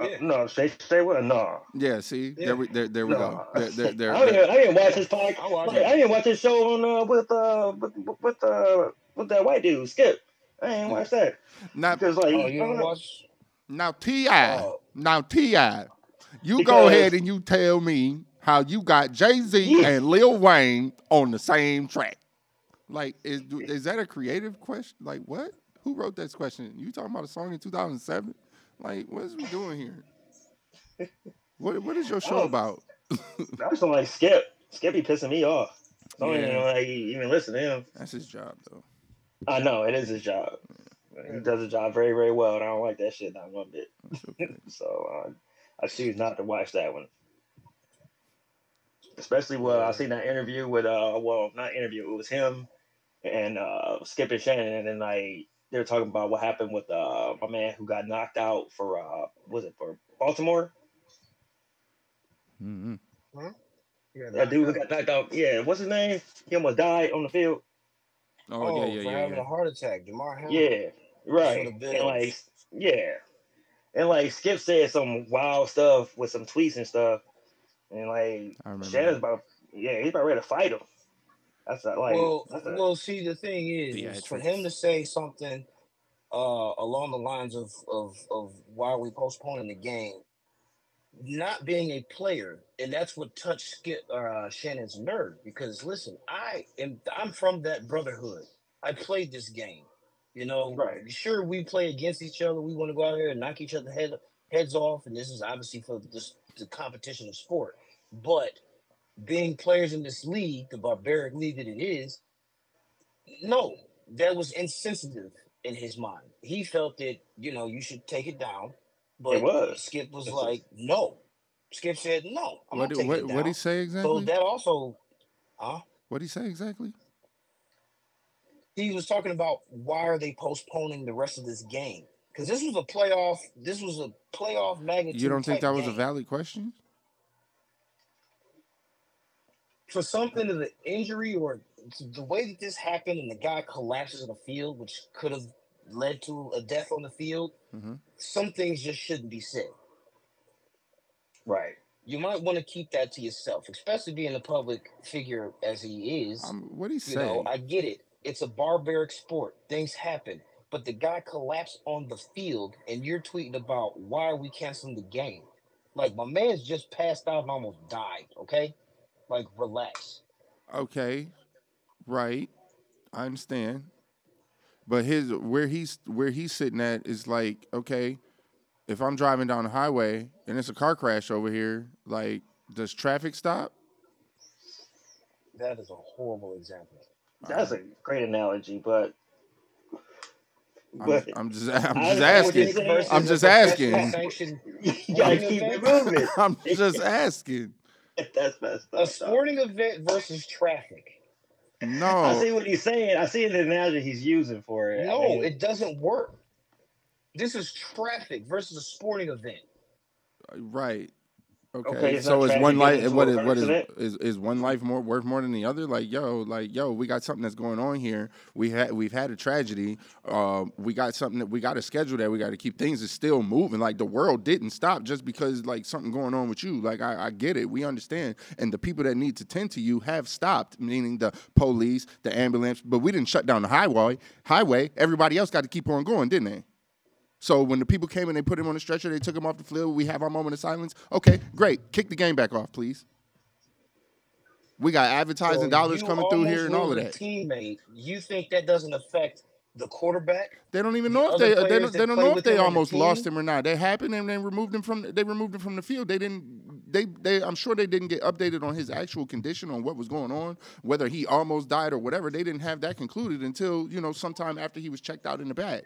Uh, Yeah. no, Shay Shay what? No. Yeah, see, Yeah. there we there, there we No. go. There, there, there, I, didn't, I didn't watch his podcast. I Like. I didn't watch his show on uh, with uh with with uh with that white dude Skip. I didn't watch that Now, because like Oh, you don't don't watch? now T.I., Oh. Now T.I., you go ahead and you tell me how you got Jay Z Yeah. and Lil Wayne on the same track. Like, is is that a creative question? Like, what? Who wrote this question? You talking about a song in 2007? Like, what is we doing here? What What is your show Oh. about? I just don't like Skip. Skip be pissing me off. I don't Yeah. even like even listen to him. That's his job, though. I know it is his job. He does his job very very well, and I don't like that shit not one bit. Okay. So uh, I choose not to watch that one. Especially when I seen that interview with uh well not interview it was him and uh Skip and Shannon and then like they were talking about what happened with uh my man who got knocked out for uh was it for Baltimore Mm-hmm. that dude who got knocked out yeah what's his name he almost died on the field Oh, Oh, yeah, yeah, for yeah. having yeah. a heart attack, Damar Hamlin. yeah right and like yeah and like Skip said some wild stuff with some tweets and stuff and like Shannon's about yeah, he's about ready to fight him. That's not like well, that's a, well, see, the thing is, is for him to say something uh, along the lines of, of of why are we postponing the game, not being a player, and that's what touched Skip uh, Shannon's nerve. Because listen, I am I'm from that brotherhood. I played this game. You know, Right. Sure, we play against each other. We want to go out here and knock each other head heads off, and this is obviously for this the competition of sport. But being players in this league, the barbaric league that it is, no, that was insensitive in his mind. He felt that you know you should take it down, but It was. Skip was It's- like, no. Skip said, no, I'm What did what, what down. he say exactly? so exactly? that also, huh? What did he say exactly? He was talking about why are they postponing the rest of this game? Because this was a playoff. This was a playoff magnitude. You don't think type that was a valid question? for something of the injury or the way that this happened and the guy collapses on the field, which could have led to a death on the field, Mhm. some things just shouldn't be said. right. You might want to keep that to yourself, especially being a public figure as he is. Um, what he you say? know, I get it. It's a barbaric sport. Things happen. but the guy collapsed on the field, and you're tweeting about why are we canceling the game? Like my man's just passed out and almost died. Okay, like relax. Okay, right. I understand. But his where he's where he's sitting at is like, okay, if I'm driving down the highway and it's a car crash over here, like, does traffic stop? That is a horrible example. That's a great analogy, but I'm, but I'm just I'm just understand what you're asking. I'm just asking. sanctioned- you gotta keep it moving. I'm just asking. That's messed up. a sporting event versus traffic. No, I see what he's saying. I see the analogy he's using for it. I No, mean, it doesn't work. This is traffic versus a sporting event. right. Okay, Okay, so is one life what is what is, is is one life more worth more than the other? Like yo, like yo, we got something that's going on here. We had we've had a tragedy. Um, we got something that we got to schedule that we got to keep things is still moving. Like the world didn't stop just because like something going on with you. Like I, I get it, we understand, and the people that need to tend to you have stopped, meaning the police, the ambulance. But we didn't shut down the highway. Highway. Everybody else got to keep on going, didn't they? So when the people came and they put him on the stretcher, they took him off the field. We have our moment of silence. Okay, great. Kick the game back off, please. We got advertising So dollars coming through here and all of that. Teammate, you think that doesn't affect the quarterback? They don't even the know if they they don't, they don't know if they the almost lost him or not. They happened and they removed him from they removed him from the field. They didn't they they I'm sure they didn't get updated on his actual condition on what was going on, whether he almost died or whatever. They didn't have that concluded until you know sometime after he was checked out in the bag.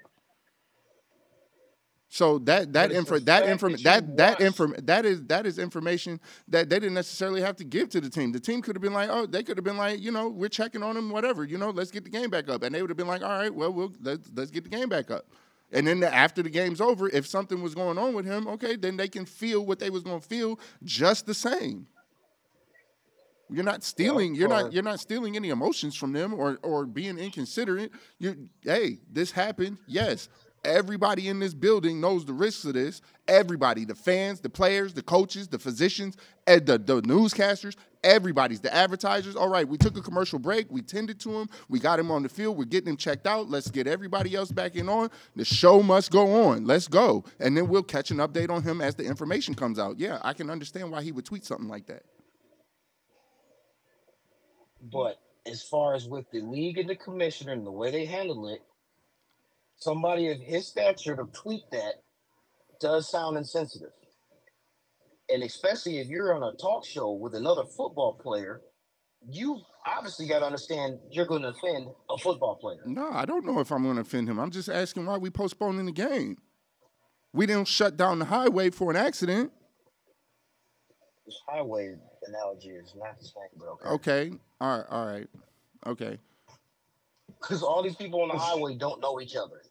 So that that info that inform that that inform that is that is information that they didn't necessarily have to give to the team. The team could have been like, oh, they could have been like, you know, we're checking on him, whatever, you know, let's get the game back up, and they would have been like, all right, well, we'll let's let's get the game back up. And then the, after the game's over, if something was going on with him, okay, then they can feel what they was going to feel just the same. You're not stealing. You're not. You're not stealing any emotions from them or or being inconsiderate. You, hey, this happened. Yes, everybody in this building knows the risks of this. Everybody, the fans, the players, the coaches, the physicians, and the the newscasters. Everybody's the advertisers. All right, we took a commercial break. We tended to him. We got him on the field. We're getting him checked out. Let's get everybody else back in on. The show must go on. Let's go, and then we'll catch an update on him as the information comes out. Yeah, I can understand why he would tweet something like that. But as far as with the league and the commissioner and the way they handle it, somebody of his stature to tweet that does sound insensitive. And especially if you're on a talk show with another football player, you obviously got to understand you're going to offend a football player. No, I don't know if I'm going to offend him. I'm just asking why we postponing the game. We didn't shut down the highway for an accident. This highway analogy is not the same, but okay. Okay, all right, all right, okay. Because all these people on the highway don't know each other.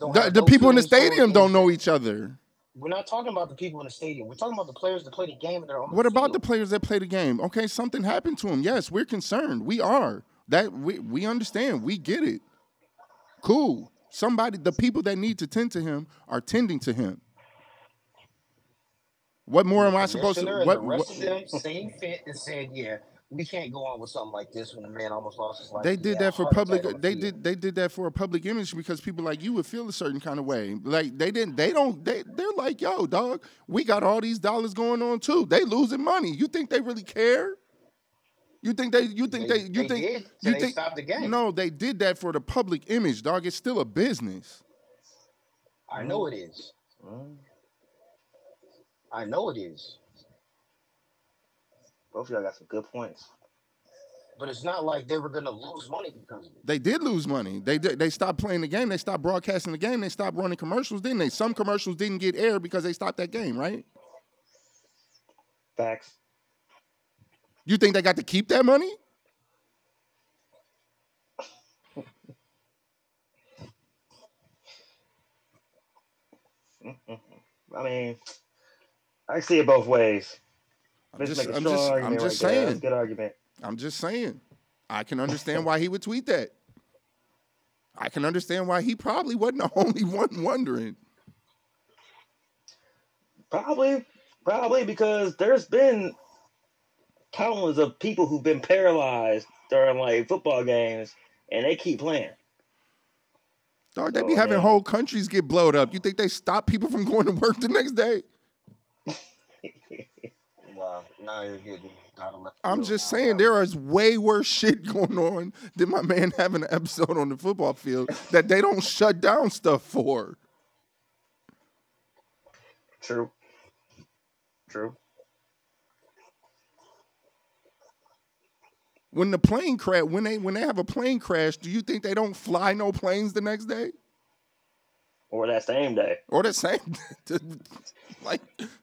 The, the people in the stadium don't know each other. We're not talking about the people in the stadium. We're talking about the players that play the game and they're on. What the about the players that play the game? Okay, something happened to them. Yes, we're concerned. We are. That we we understand. We get it. Cool. Somebody, the people that need to tend to him are tending to him. What more am I supposed to? What, the rest what- of them same fit and said, "Yeah, we can't go on with something like this when a man almost lost his life." They did that for public. attack on the They field. did. They did that for a public image because people like you would feel a certain kind of way. Like they didn't. They don't. They they're like, yo, dog. We got all these dollars going on too. They losing money. You think they really care? You think they? You think they? They- you they think? did, so you they think? stopped the game. No, they did that for the public image, dog. It's still a business. I know it is. Mm, I know it is. Both of y'all got some good points. But it's not like they were going to lose money because of it. They did lose money. They did, they stopped playing the game. They stopped broadcasting the game. They stopped running commercials, didn't they? Some commercials didn't get aired because they stopped that game, right? Facts. You think they got to keep that money? I mean, I see it both ways. I'm just, I'm just, I'm just right saying. a good argument. I'm just saying. I can understand why he would tweet that. I can understand why he probably wasn't the only one wondering. Probably, probably because there's been countless of people who've been paralyzed during like football games, and they keep playing. Dog, they be Oh, having man. whole countries get blowed up. You think they stop people from going to work the next day? Now you're getting out of left I'm just saying there is way worse shit going on than my man having an episode on the football field that they don't shut down stuff for. True. True. When the plane crash, when they when they have a plane crash, do you think they don't fly no planes the next day Or that same day. or that same? like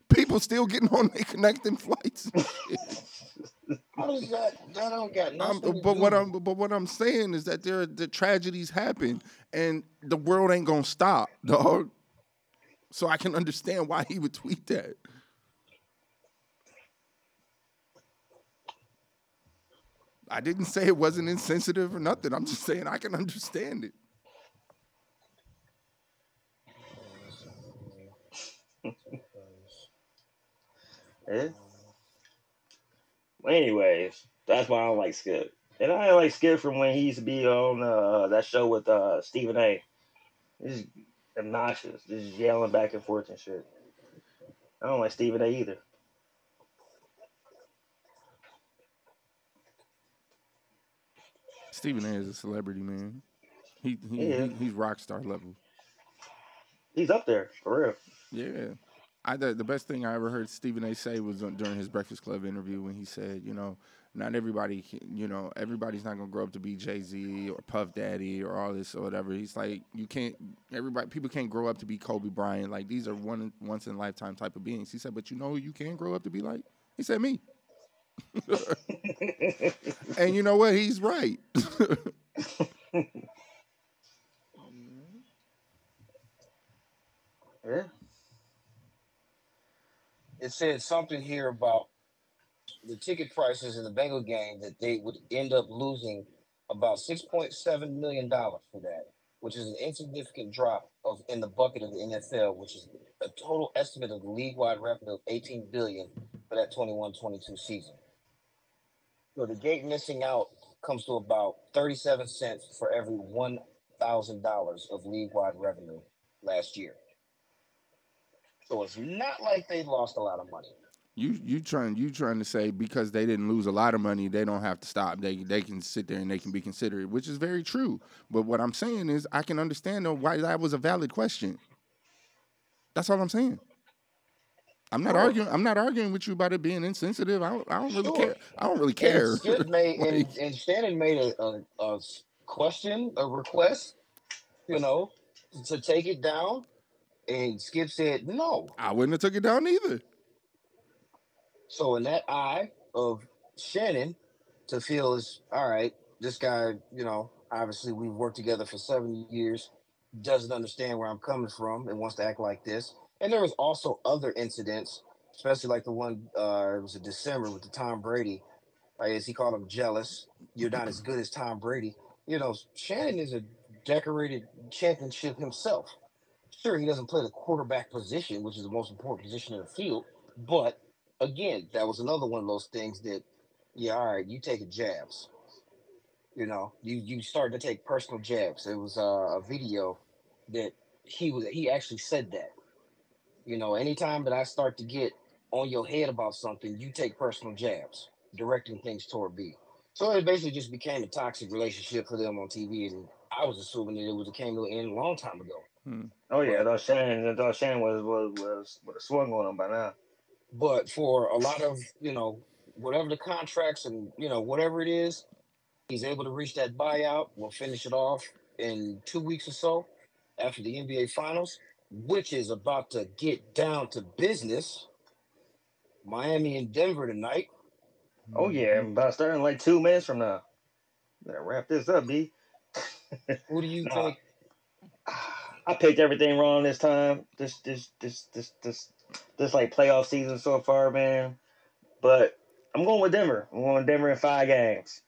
people still getting on their connecting flights. and shit. How does that? That don't got nothing. but what I'm but what I'm saying is that there the tragedies happen and the world ain't gonna stop, dog. So I can understand why he would tweet that. I didn't say it wasn't insensitive or nothing. I'm just saying I can understand it. Yeah. Anyways, that's why I don't like Skip. And I like Skip from when he used to be on uh, that show with uh, Stephen A. He's obnoxious, just yelling back and forth and shit. I don't like Stephen A. either. Stephen A is a celebrity, man. He, he, Yeah. he he's rock star level. He's up there for real. Yeah. I the, the best thing I ever heard Stephen A. say was during his Breakfast Club interview when he said, you know, not everybody, can- you know, everybody's not gonna grow up to be Jay Z or Puff Daddy or all this or whatever. He's like, you can't, everybody, people can't grow up to be Kobe Bryant. Like these are one once in a lifetime type of beings. He said, but you know who you can grow up to be like? He said me. and you know what? He's right. Yeah. It said something here about the ticket prices in the Bengal game that they would end up losing about six point seven million dollars for that, which is an insignificant drop of in the bucket of the NFL, which is a total estimate of the league-wide revenue of 18 billion for that 21-22 season. So the gate missing out comes to about 37 cents for every one thousand dollars of league-wide revenue last year. So it's not like they lost a lot of money. You you trying you trying to say because they didn't lose a lot of money, they don't have to stop. They they can sit there and they can be considered, which is very true. But what I'm saying is I can understand though why that was a valid question. That's all I'm saying. I'm not Sure. arguing. I'm not arguing with you about it being insensitive. I don't, I don't really Sure. care. I don't really care. And, made, Like- and Shannon made a question, a request, you know, to take it down. And Skip said no. I wouldn't have took it down either. So in that eye of Shannon, to feel is all right. This guy, you know, obviously we've worked together for seven years, doesn't understand where I'm coming from, and wants to act like this. And there was also other incidents, especially like the one uh, it was in December with the Tom Brady. Like as he called him jealous. You're not as good as Tom Brady. You know, Shannon is a decorated championship himself. Sure, he doesn't play the quarterback position, which is the most important position in the field, but again, that was another one of those things that, yeah, all right, you taking jabs. You know, you you started to take personal jabs. It was uh, a video that he was he actually said that. You know, anytime that I start to get on your head about something, you take personal jabs, directing things toward me. So it basically just became a toxic relationship for them on TV, and I was assuming that it was it came to an end a long time ago. Oh yeah, thought Shannon, thought Shannon was was was would have swung on him by now. but for a lot of you know whatever the contracts and you know whatever it is he's able to reach that buyout we'll finish it off in two weeks or so after the nba finals which is about to get down to business miami and denver tonight Oh yeah, mm-hmm. about starting like two minutes from now. Better wrap this up, B. who do you Nah. think I picked everything wrong this time. This this this this this this like playoff season so far, man. But I'm going with Denver. I'm going with Denver in five games.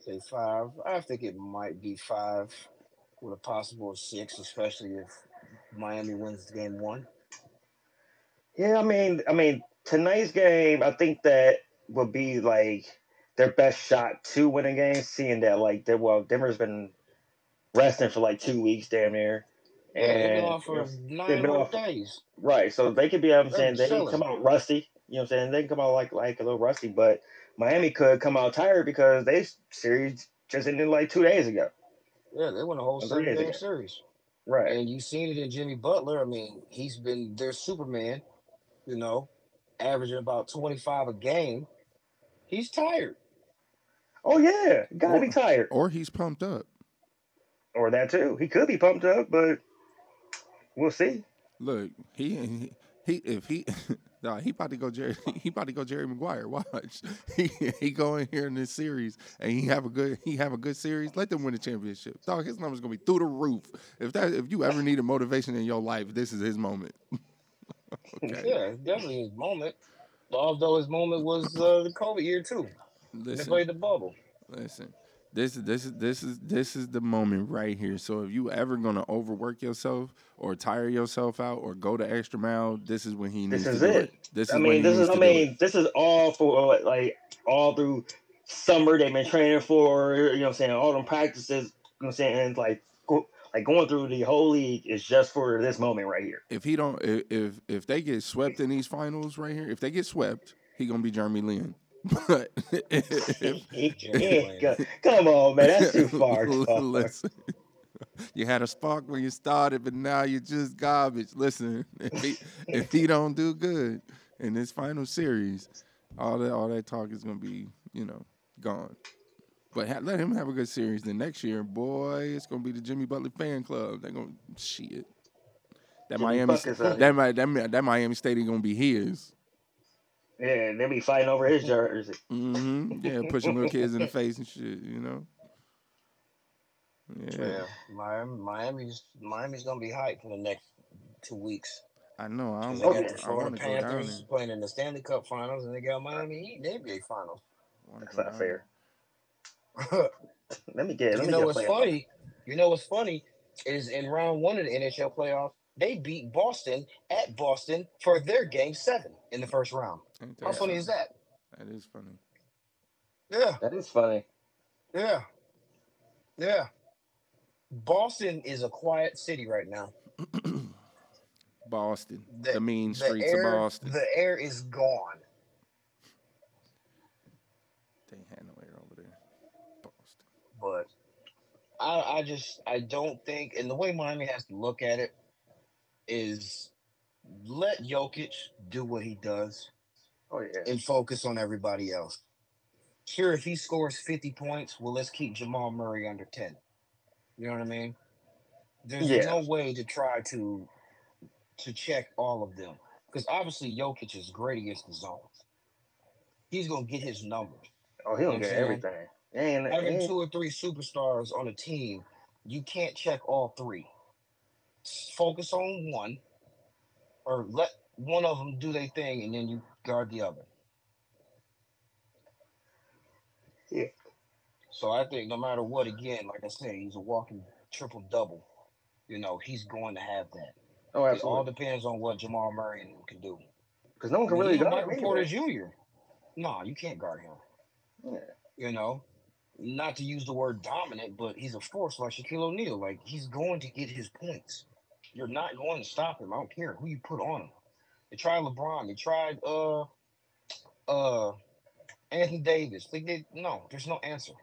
say five i think it might be five with a possible six especially if miami wins game one Yeah, I mean, I mean tonight's game. I think that would be like their best shot to win a game, seeing that like they well Denver's been resting for like two weeks, damn near. Yeah, they've been And off you know, for nine whole off days. right, so they could be. I'm They're saying they can come out rusty. You know what I'm saying? They can come out like like a little rusty, but Miami could come out tired because they series just ended like two days ago, Yeah, they won a whole seven game ago. series. Right. And you've seen it in Jimmy Butler. I mean, he's been their Superman, you know, averaging about 25 a game. He's tired. Oh yeah, gotta be tired, or he's pumped up. Or that too. He could be pumped up, but we'll see. Look, he he, he if he nah, he about to go Jerry he about to go Jerry Maguire. Watch. He he go in here in this series and he have a good he have a good series. Let them win the championship. Dog, his numbers gonna be through the roof. If that if you ever needed motivation in your life, this is his moment. okay. Yeah, definitely his moment. Although his moment was uh, the COVID year too. They Listen, played the bubble. listen. This is this is this is this is the moment right here. So if you ever gonna overwork yourself or tire yourself out or go the extra mile, this is when he needs This to is do it. it. This is I when mean, this is. I to mean, this is all for uh, like all through summer. They've been training for. You know, what I'm saying all them practices. You know, what I'm saying and like like going through the whole league is just for this moment right here. if he don't if if, if they get swept in these finals right here, if they get swept, he gonna be Jeremy Lin. But if, Jeremy Yeah, Lin. co- come on, man, that's too far. listen, you had a spark when you started, but now you're just garbage. Listen, if he if he don't do good in this final series, all that all that talk is gonna be you know gone. But ha- let him have a good series. Then next year, boy, it's gonna be the Jimmy Butler fan club. They're gonna shit. That Jimmy Miami, that, that that Miami Stadium gonna be his. Yeah, they be fighting over his jersey. Mm-hmm. Yeah, pushing little kids in the face and shit. You know. Yeah, Yeah, Miami, Miami's Miami's gonna be hyped for the next two weeks. I know. I don't. they got the Florida want to go down Panthers playing in the Stanley Cup Finals, and they got Miami Heat in the NBA Finals. That's not fair. Let me get. Let me know get what's funny? You know what's funny is in round one of the NHL playoffs, they beat Boston at Boston for their game seven in the first round. How funny is that? That is funny. Yeah, That is funny. yeah, yeah. Boston is a quiet city right now. Boston, The- the mean The streets air, of Boston. the air is gone. They had no air over there. Boston. but I, I just I don't think, and the way Miami has to look at it is let Jokic do what he does Oh yeah. and focus on everybody else. Sure, if he scores 50 points, well, let's keep Jamal Murray under 10. You know what I mean? There's Yeah. no way to try to to check all of them because obviously Jokic is great against the zone. He's gonna get his numbers. Oh, he don't I'm get everything. And, having and two or three superstars on a team, you can't check all three. Focus on one, or let one of them do their thing, and then you guard the other. Yeah. So I think no matter what, again, like I said, he's a walking triple double. You know, he's going to have that. oh, It all depends on what Jamal Murray can do. Because no one I can mean, really guard him Porter. Jr. No, you can't guard him. Yeah. you know, not to use the word dominant, but he's a force like Shaquille O'Neal. Like he's going to get his points. You're not going to stop him. I don't care who you put on him. They tried LeBron. They tried uh uh Anthony Davis. They did no. There's no answer.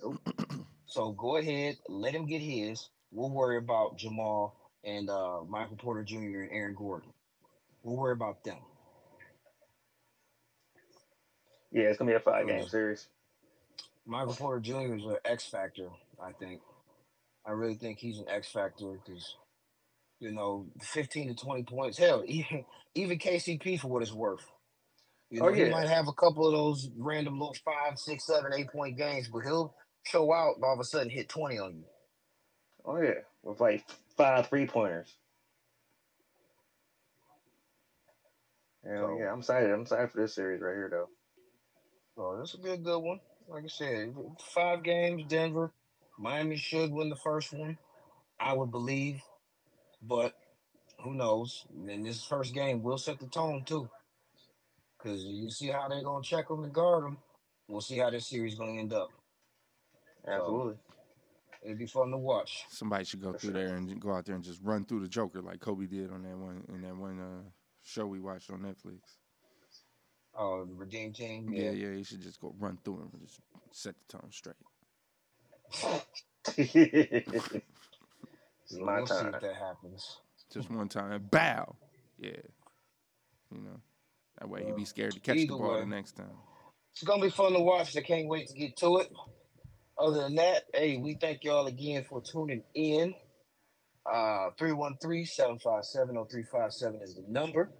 Nope. So go ahead, let him get his. We'll worry about Jamal and uh Michael Porter Jr. and Aaron Gordon. We'll worry about them. Yeah, it's gonna be a five game series. Michael Porter Jr. is an X factor, I think. I really think he's an X factor because, you know, 15 to 20 points. Hell, even, even KCP for what it's worth. You oh, know, Oh, he might have a couple of those random little five, six, seven, eight point games, but he'll show out and all of a sudden hit 20 on you. Oh yeah, with like five three pointers. Yeah, So- yeah, I'm excited. I'm excited for this series right here, though. Oh, this will be a good one. Like I said, five games, Denver. Miami should win the first one, I would believe. But who knows? And this first game will set the tone too. Because you see how they're gonna check them and guard them. We'll see how this series gonna end up. Absolutely. It'd be fun to watch. Somebody should go For through sure. there and go out there and just run through the Joker like Kobe did on that one in that one uh, show we watched on Netflix. Oh, the Redeem Team. Yeah, Yeah. yeah, you should just go run through him and just set the tone straight. It's my we'll see time. if that happens. Just one time, bow. Yeah, you know that way he'd be scared to catch the ball way. the next time. It's gonna be fun to watch. I can't wait to get to it. Other than that, hey, we thank y'all again for tuning in. Uh 313-757-0357 is the number.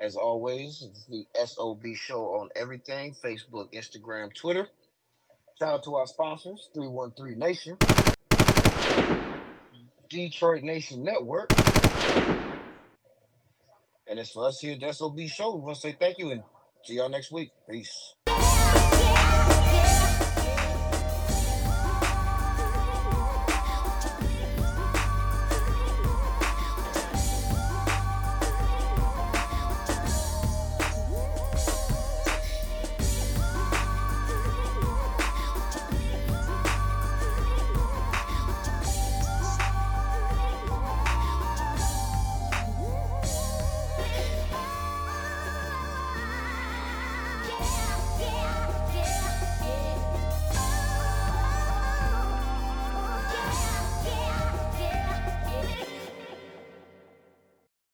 As always, it's the SOB show on everything Facebook, Instagram, Twitter. Shout out to our sponsors, 313 Nation, Detroit Nation Network. And it's for us here at the SOB show. We want to say thank you and see y'all next week. Peace.